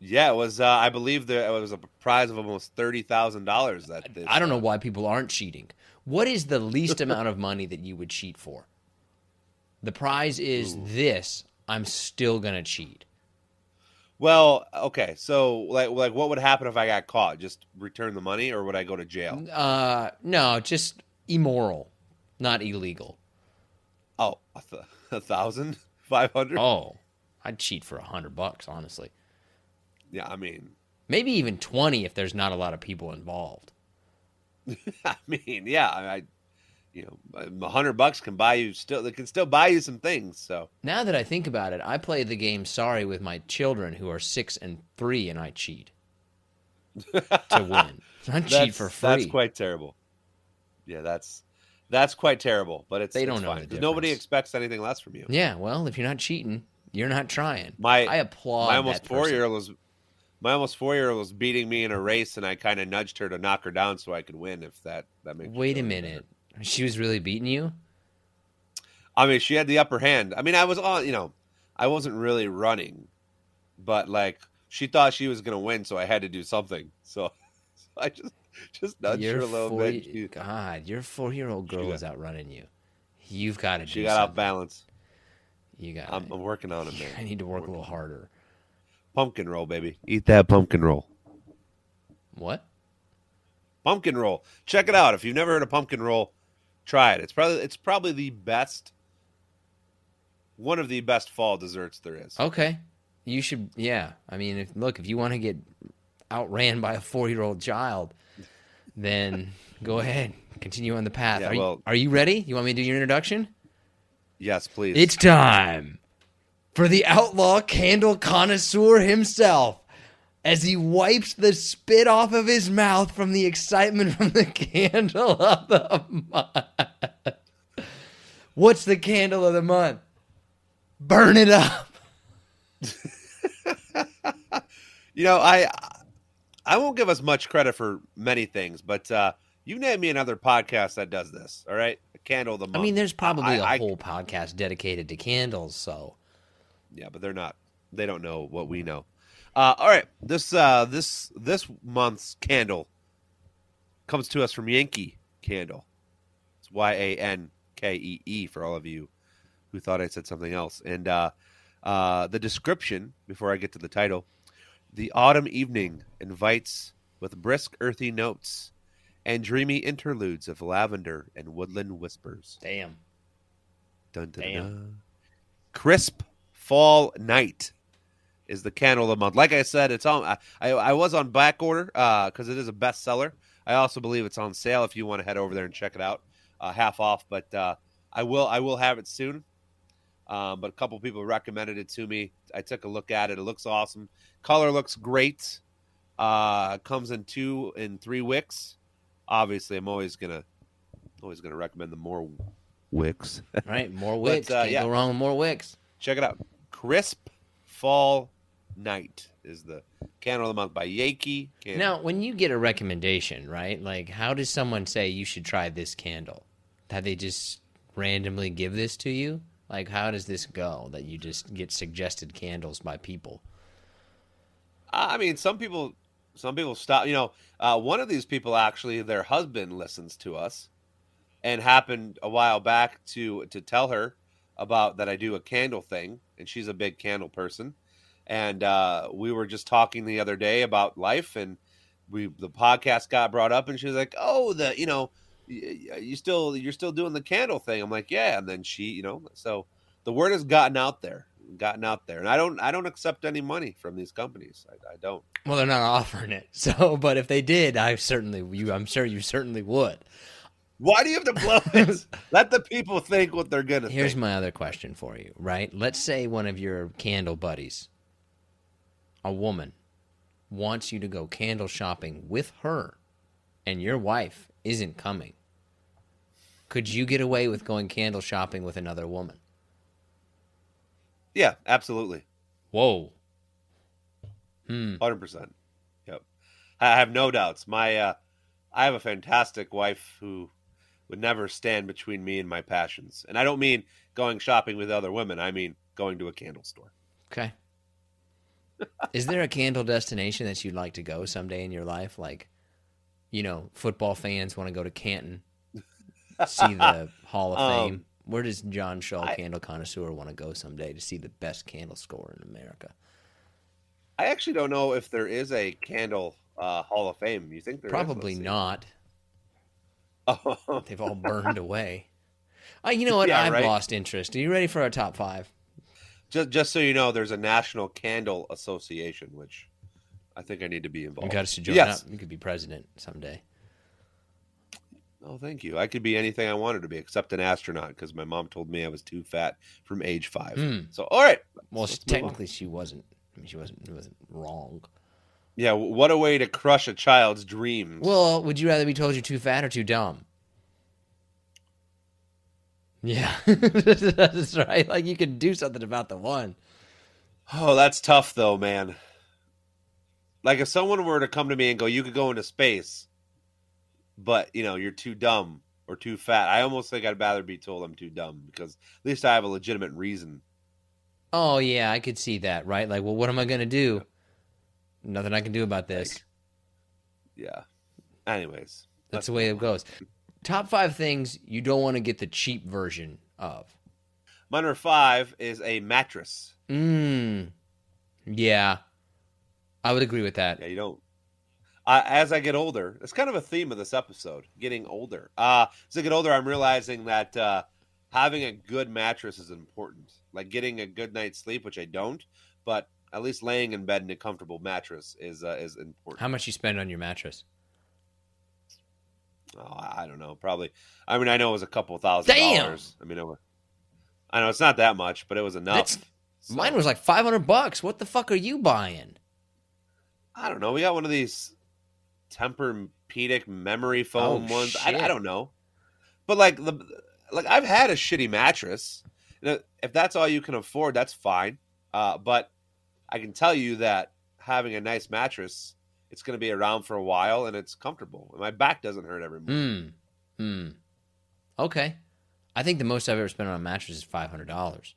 Yeah, it was. Uh, I believe there it was a prize of almost thirty thousand dollars. That this, I don't know why people aren't cheating. What is the least amount of money that you would cheat for? The prize is this. I'm still gonna cheat. Well, okay, so like, like, what would happen if I got caught? Just return the money, or would I go to jail? Uh, no, just immoral, not illegal. Oh, a, th- a thousand, five hundred. Oh, I'd cheat for a hundred bucks, honestly. Yeah, I mean, Maybe even twenty if there's not a lot of people involved. I mean, yeah, I, I you know, a hundred bucks can buy you still. It can still buy you some things. So Now that I think about it, I play the game Sorry with my children who are six and three, and I cheat to win. I cheat for free. That's quite terrible. Yeah, that's that's quite terrible. But it's They don't know fine, the Nobody expects anything less from you. Yeah, well, if you're not cheating, you're not trying. My I applaud my almost four year old was my almost four year old was beating me in a race, and I kind of nudged her to knock her down so I could win. If that that makes Wait a minute, she was really beating you. I mean, she had the upper hand. I mean, I was on, you know, I wasn't really running, but like she thought she was going to win, so I had to do something. So, so I just just nudged her a little four- bit. She, God, your four-year-old girl got- is outrunning you. You've got to. she got off balance. You got. I'm, I'm working on it, man. I need to work a little harder. Pumpkin roll, baby. Eat that pumpkin roll. What? Pumpkin roll. Check it out. If you've never heard of pumpkin roll, try it. It's probably it's probably the best, one of the best fall desserts there is. Okay, you should. Yeah, I mean, if, look, if you want to get outran by a four-year-old child, then go ahead, continue on the path. Yeah, are, you, well- are you ready? You want me to do your introduction? Yes, please. It's time for the outlaw candle connoisseur himself as he wipes the spit off of his mouth from the excitement from the candle of the month. What's the candle of the month? Burn it up. You know, I I won't give us much credit for many things, but uh, you name me another podcast that does this. All right, a candle of the month. I mean, there's probably a I- I- whole podcast dedicated to candles, so Yeah, but they're not. They don't know what we know. Uh, all right, this uh, this this month's candle comes to us from Yankee Candle. It's Y A N K E E for all of you who thought I said something else. And uh, uh, the description before I get to the title: the autumn evening invites with brisk, earthy notes and dreamy interludes of lavender and woodland whispers. damn. Dun, dun, Damn. dun. Crisp fall night is the candle of the month. Like I said, it's on. I I, I was on back order because it is a bestseller. I also believe it's on sale if you want to head over there and check it out, uh, half off. But uh, I will I will have it soon. Um, but a couple people recommended it to me. I took a look at it. It looks awesome. Color looks great. Uh, comes in two and three wicks. Obviously, I'm always gonna always gonna recommend the more wicks. Right, more wicks. uh, Can't yeah. go wrong with more wicks. check it out. Crisp Fall Night is the Candle of the month by Yankee. Candle- Now, when you get a recommendation, right? Like, how does someone say you should try this candle? That they just randomly give this to you? Like, how does this go? That you just get suggested candles by people? I mean, some people, some people stop. You know, uh, one of these people actually, their husband listens to us, and happened a while back to to tell her about that I do a candle thing, and she's a big candle person, and uh, we were just talking the other day about life, and we the podcast got brought up, and she was like, "Oh, the you know." You still you're still doing the candle thing. I'm like, yeah, and then she, you know, so the word has gotten out there, gotten out there, and I don't I don't accept any money from these companies. I, I don't. Well, they're not offering it. So, but if they did, I certainly, you, I'm sure you certainly would. Why do you have to blow it? Let the people think what they're gonna Here's think. my other question for you, right? Let's say one of your candle buddies, a woman, wants you to go candle shopping with her, and your wife isn't coming. Could you get away with going candle shopping with another woman? Yeah, absolutely, Whoa. Hmm. hundred percent. Yep, I have no doubts. My, uh, I have a fantastic wife who would never stand between me and my passions, and I don't mean going shopping with other women. I mean going to a candle store. Okay. Is there a candle destination that you'd like to go someday in your life? Like, you know, football fans want to go to Canton, see the Hall of Um, Fame. Where does John Shaw, I- candle connoisseur, want to go someday to see the best candle score in America? I actually don't know if there is a candle uh, Hall of Fame. You think there? Probably not. Oh, They've all burned away. Uh, you know what? Yeah, I've right. lost interest. Are you ready for our top five? just just so you know, there's a National Candle Association, which I think I need to be involved. You got to join yes. up. You could be president someday. Oh, thank you. I could be anything I wanted to be except an astronaut because my mom told me I was too fat from age five. Hmm. So, all right. Well, Let's move on. technically, she wasn't. I mean, she wasn't. It wasn't wrong. Yeah, what a way to crush a child's dreams. Well, would you rather be told you're too fat or too dumb? Yeah, that's right. Like you could do something about the one. oh, that's tough though, man. Like if someone were to come to me and go, "You could go into space," but you know you're too dumb or too fat, I almost think I'd rather be told I'm too dumb because at least I have a legitimate reason. Oh yeah, I could see that. Right? Like, well, what am I gonna do? Nothing I can do about this. Yeah. Anyways, That's the way it goes. Top five things you don't want to get the cheap version of. my number five is a mattress. Mmm. Yeah, I would agree with that. Yeah, you don't. I, as I get older, it's kind of a theme of this episode: getting older. Uh, as I get older, I'm realizing that uh, having a good mattress is important. Like getting a good night's sleep, which I don't, but at least laying in bed in a comfortable mattress is uh, is important. How much you spend on your mattress? Oh, I I don't know. Probably. I mean, I know it was a couple thousand Damn! dollars. I mean, it was, I know it's not that much, but it was enough. That's- So, Mine was like five hundred bucks. What the fuck are you buying? I don't know. We got one of these Tempur-Pedic memory foam Oh, ones. I. I don't know, but like the like I've had a shitty mattress. You know, if that's all you can afford, that's fine. Uh, but I can tell you that having a nice mattress, it's going to be around for a while and it's comfortable. And my back doesn't hurt every morning. Hmm. Hmm. Okay. I think the most I've ever spent on a mattress is five hundred dollars.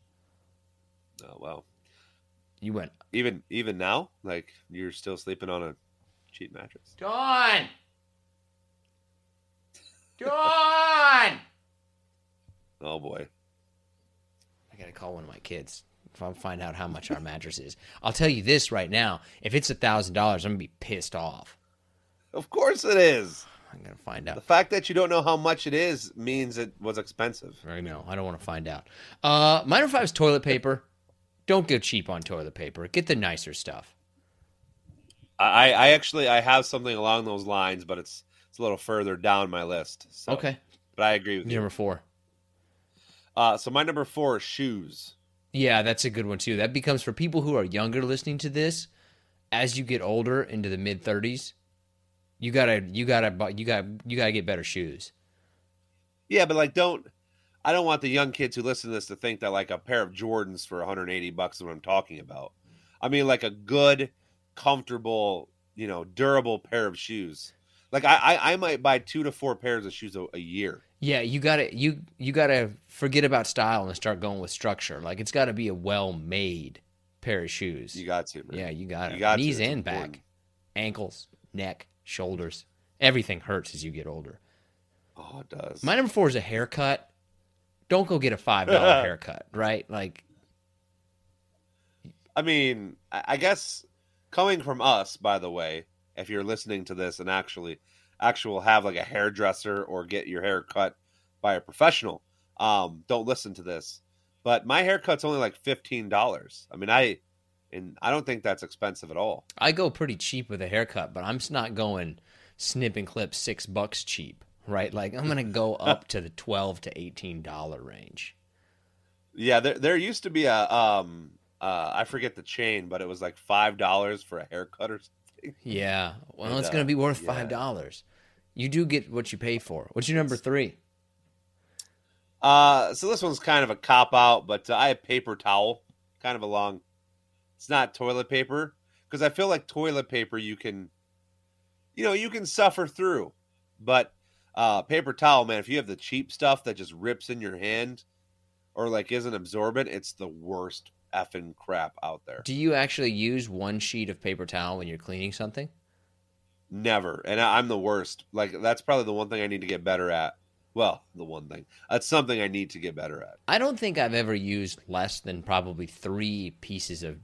Oh well, You went even even now, like you're still sleeping on a cheap mattress. Dawn. Dawn. Oh boy. I gotta call one of my kids. If I find out how much our mattress is, I'll tell you this right now. If it's a thousand dollars, I'm gonna be pissed off. Of course it is. I'm gonna find out. The fact that you don't know how much it is means it was expensive. I know. I don't want to find out. Uh, my number five is toilet paper. Don't go cheap on toilet paper. Get the nicer stuff. I, I actually I have something along those lines, but it's it's a little further down my list. So, Okay. but I agree with you. Number four. Uh, so my number four is shoes. Yeah, that's a good one too. That becomes for people who are younger listening to this. As you get older into the mid thirties, you gotta, you gotta, you got, you gotta get better shoes. Yeah, but like don't I don't want the young kids who listen to this to think that like a pair of Jordans for 180 bucks is what I'm talking about. I mean like a good comfortable, you know, durable pair of shoes. Like I, I, I might buy two to four pairs of shoes a, a year. Yeah, you gotta you you gotta forget about style and start going with structure. Like it's got to be a well made pair of shoes. You got to, man. yeah, you got You it. got to. Knees It's and back, important. ankles, neck, shoulders. Everything hurts as you get older. Oh, it does. My number four is a haircut. Don't go get a five dollar haircut, right? Like I mean, I guess coming from us, by the way, if you're listening to this and actually actual have like a hairdresser or get your hair cut by a professional, um, don't listen to this. But my haircut's only like fifteen dollars. I mean, I and I don't think that's expensive at all. I go pretty cheap with a haircut, but I'm not going snip and clip six bucks cheap, right? Like I'm gonna go up to the twelve to eighteen dollar range. Yeah, there there used to be a um uh I forget the chain, but it was like five dollars for a haircut or something. Yeah, well, And, it's uh, gonna be worth five dollars. You do get what you pay for. What's your number three? Uh, so this one's kind of a cop out, but uh, I have paper towel, kind of a long. It's not toilet paper because I feel like toilet paper you can, you know, you can suffer through, but uh, paper towel, man, if you have the cheap stuff that just rips in your hand, or like isn't absorbent, it's the worst effing crap out there. Do you actually use one sheet of paper towel when you're cleaning something? Never, and I, I'm the worst. Like that's probably the one thing I need to get better at. Well, the one thing that's something I need to get better at. I don't think I've ever used less than probably three pieces of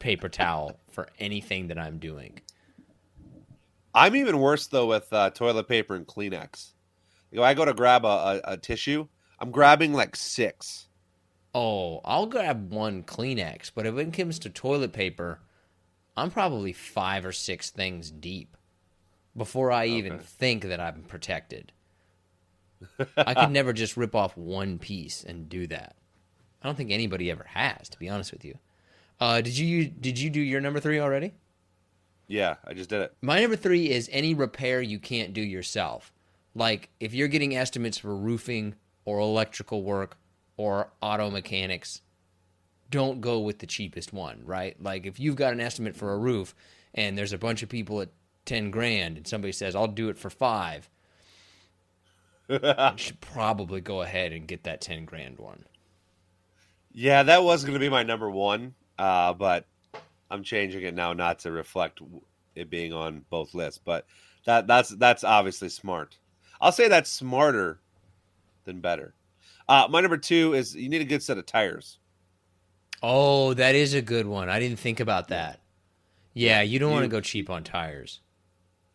paper towel for anything that I'm doing. I'm even worse though with uh, toilet paper and Kleenex. You know, I go to grab a, a, a tissue, I'm grabbing like six. Oh, I'll grab one Kleenex, but if it comes to toilet paper, I'm probably five or six things deep before I even think that I'm protected. I could never just rip off one piece and do that. I don't think anybody ever has, to be honest with you. Uh, did you did you do your number three already? Yeah, I just did it. My number three is any repair you can't do yourself. Like if you're getting estimates for roofing or electrical work or auto mechanics, don't go with the cheapest one, right? Like if you've got an estimate for a roof and there's a bunch of people at 10 grand and somebody says, I'll do it for five, you should probably go ahead and get that 10 grand one. Yeah, that was going to be my number one, uh, but I'm changing it now not to reflect it being on both lists. But that that's that's obviously smart. I'll say that's smarter than better. Uh, my number two is you need a good set of tires. Oh, that is a good one. I didn't think about that. Yeah, you don't want to go cheap on tires.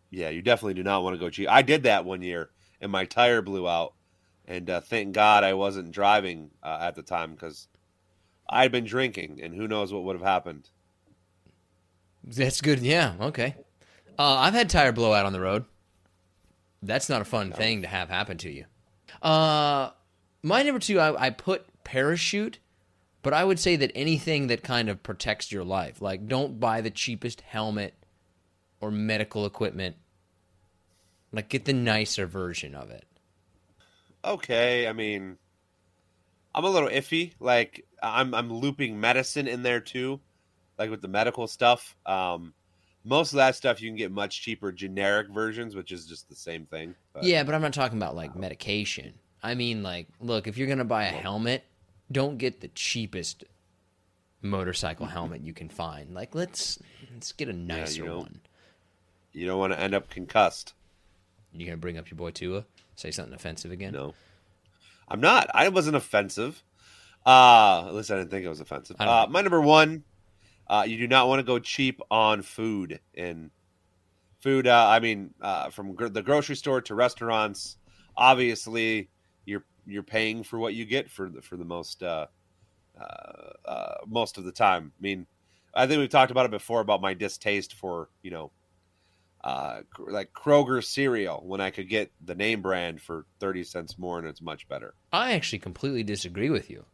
Yeah, you definitely do not want to go cheap. I did that one year, and my tire blew out, and uh, thank God I wasn't driving uh, at the time because I'd been drinking, and who knows what would have happened. That's good. Yeah. Okay. Uh, I've had tire blowout on the road. That's not a fun thing to have happen to you. Uh, my number two, I, I put parachute, but I would say that anything that kind of protects your life, like don't buy the cheapest helmet or medical equipment. Like get the nicer version of it. Okay, I mean, I'm a little iffy. Like I'm I'm looping medicine in there too, like with the medical stuff. Um, most of that stuff you can get much cheaper generic versions, which is just the same thing. But, Yeah, but I'm not talking about like medication. I mean, like, look, if you're gonna buy a helmet, don't get the cheapest motorcycle helmet you can find. Like, let's let's get a nicer know. one. you don't want to end up concussed. You gonna bring up your boy Tua? Say something offensive again? No, I'm not. I wasn't offensive. Uh, at least I didn't think it was offensive. Uh, my number one, uh, you do not want to go cheap on food. And food, uh, I mean, uh, from gr- the grocery store to restaurants, obviously you're paying for what you get for the for the most uh, uh, uh, most of the time. I mean, I think we've talked about it before about my distaste for you know. Uh, like Kroger cereal when I could get the name brand for 30 cents more and it's much better. I actually completely disagree with you.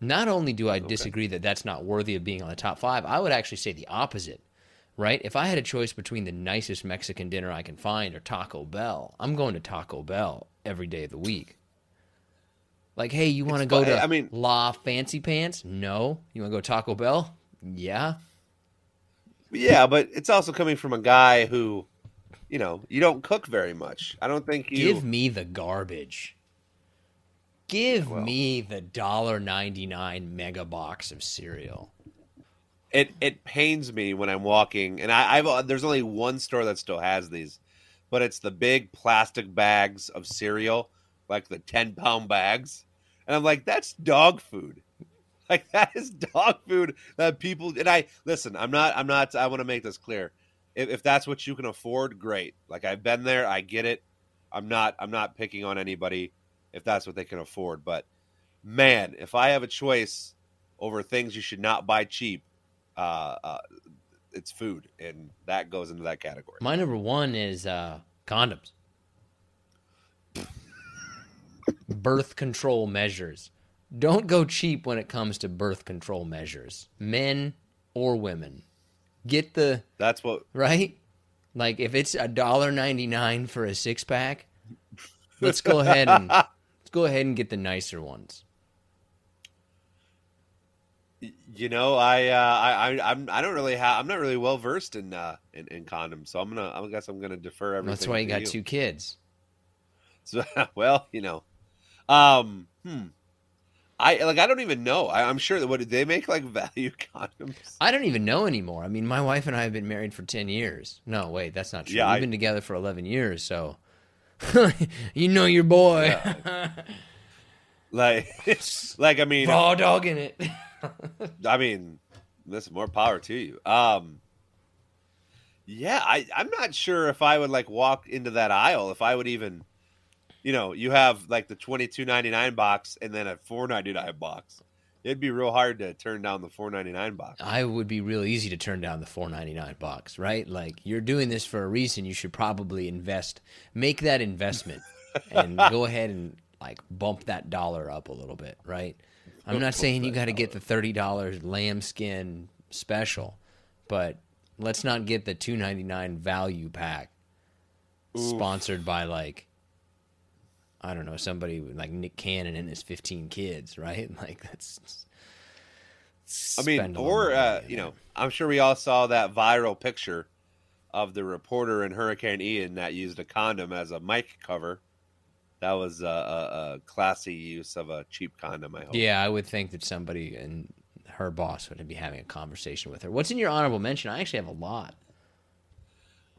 Not only do I disagree that that's not worthy of being on the top five, I would actually say the opposite. Right? If I had a choice between the nicest Mexican dinner I can find or Taco Bell, I'm going to Taco Bell every day of the week. Like, hey, you want to go to I mean- La Fancy Pants? No. You want to go Taco Bell? Yeah. Yeah, but it's also coming from a guy who, you know, you don't cook very much. I don't think you. Give me the garbage. Give me the dollar ninety nine mega box of cereal. It it pains me when I'm walking, and I, I've uh, there's only one store that still has these, but it's the big plastic bags of cereal, like the ten pound bags, and I'm like, that's dog food. Like that is dog food that people and I listen. I'm not. I'm not. I want to make this clear. If, if that's what you can afford, great. Like I've been there. I get it. I'm not. I'm not picking on anybody if that's what they can afford. But man, if I have a choice over things you should not buy cheap, uh, uh, it's food, and that goes into that category. My number one is uh, condoms. birth control measures. Don't go cheap when it comes to birth control measures, men or women. Get the That's what. right. Like if it's a dollar ninety nine for a six pack, let's go ahead and let's go ahead and get the nicer ones. You know, I, uh, I, I, I'm, I don't really have. I'm not really well versed in, uh, in, in condoms, so I'm gonna. I guess I'm gonna defer everything. That's why you got two kids. So, well, you know, um, hmm. I like. I don't even know. I, I'm sure that what did they make like value condoms? I don't even know anymore. I mean, my wife and I have been married for 10 years. No, wait, that's not true. Yeah, We've I- been together for 11 years, so you know your boy. Like, like I mean, Raw dog in it. I mean, listen, more power to you. Um, yeah, I, I'm not sure if I would like walk into that aisle if I would even, you know, you have like the twenty two ninety nine box and then a four ninety nine box. It'd be real hard to turn down the four ninety nine box. I would be real easy to turn down the 4.99 box, right? Like you're doing this for a reason. You should probably invest, make that investment, and go ahead and like bump that dollar up a little bit, right? I'm not saying you got to get the thirty dollars lambskin special, but let's not get the 2.99 value pack sponsored by like I don't know somebody like Nick Cannon and his 15 kids, right? Like that's. I mean, spend a lot or uh, you know, I'm sure we all saw that viral picture of the reporter in Hurricane Ian that used a condom as a mic cover. That was a, a, a classy use of a cheap condom. I hope. Yeah, I would think that somebody and her boss would be having a conversation with her. What's in your honorable mention? I actually have a lot.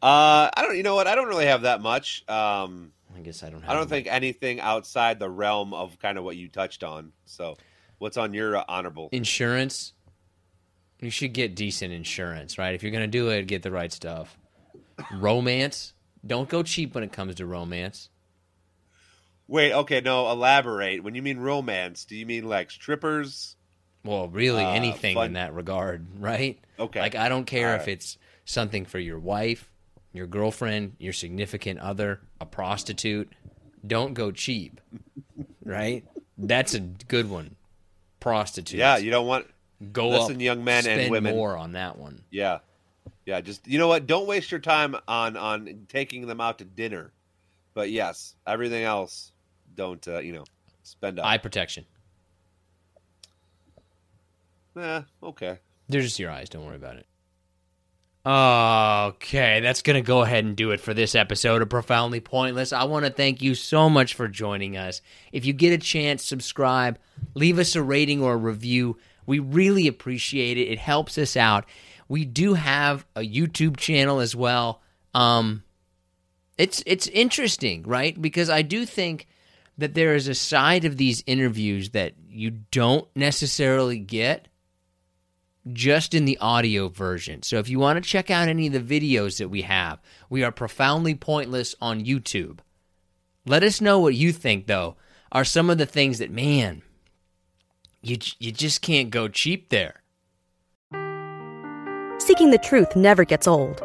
Uh, I don't. You know what? I don't really have that much. Um, I guess I don't have. I don't think anything outside the realm of kind of what you touched on. So, what's on your uh, honorable? insurance. You should get decent insurance, right? If you're gonna do it, get the right stuff. Romance. Don't go cheap when it comes to romance. Wait, okay, no, elaborate. When you mean romance, do you mean like strippers? Well, really, Uh, anything fun- in that regard, right? Okay. Like I don't care All if right. it's something for your wife, your girlfriend, your significant other, a prostitute. Don't go cheap, right? That's a good one. Prostitutes. Yeah, you don't want. go listen, up, young men and women. more on that one. Yeah, yeah. Just you know what? Don't waste your time on on taking them out to dinner. But yes, everything else, don't uh, you know spend up. Eye protection. Eh, okay. They're just your eyes. Don't worry about it. Okay, that's going to go ahead and do it for this episode of Profoundly Pointless. I want to thank you so much for joining us. If you get a chance, subscribe, leave us a rating or a review. We really appreciate it. It helps us out. We do have a YouTube channel as well. Um it's it's interesting, right? Because I do think that there is a side of these interviews that you don't necessarily get just in the audio version. So if you want to check out any of the videos that we have, we are profoundly pointless on YouTube. Let us know what you think though. Are some of the things that man, you you just can't go cheap there. Seeking the truth never gets old.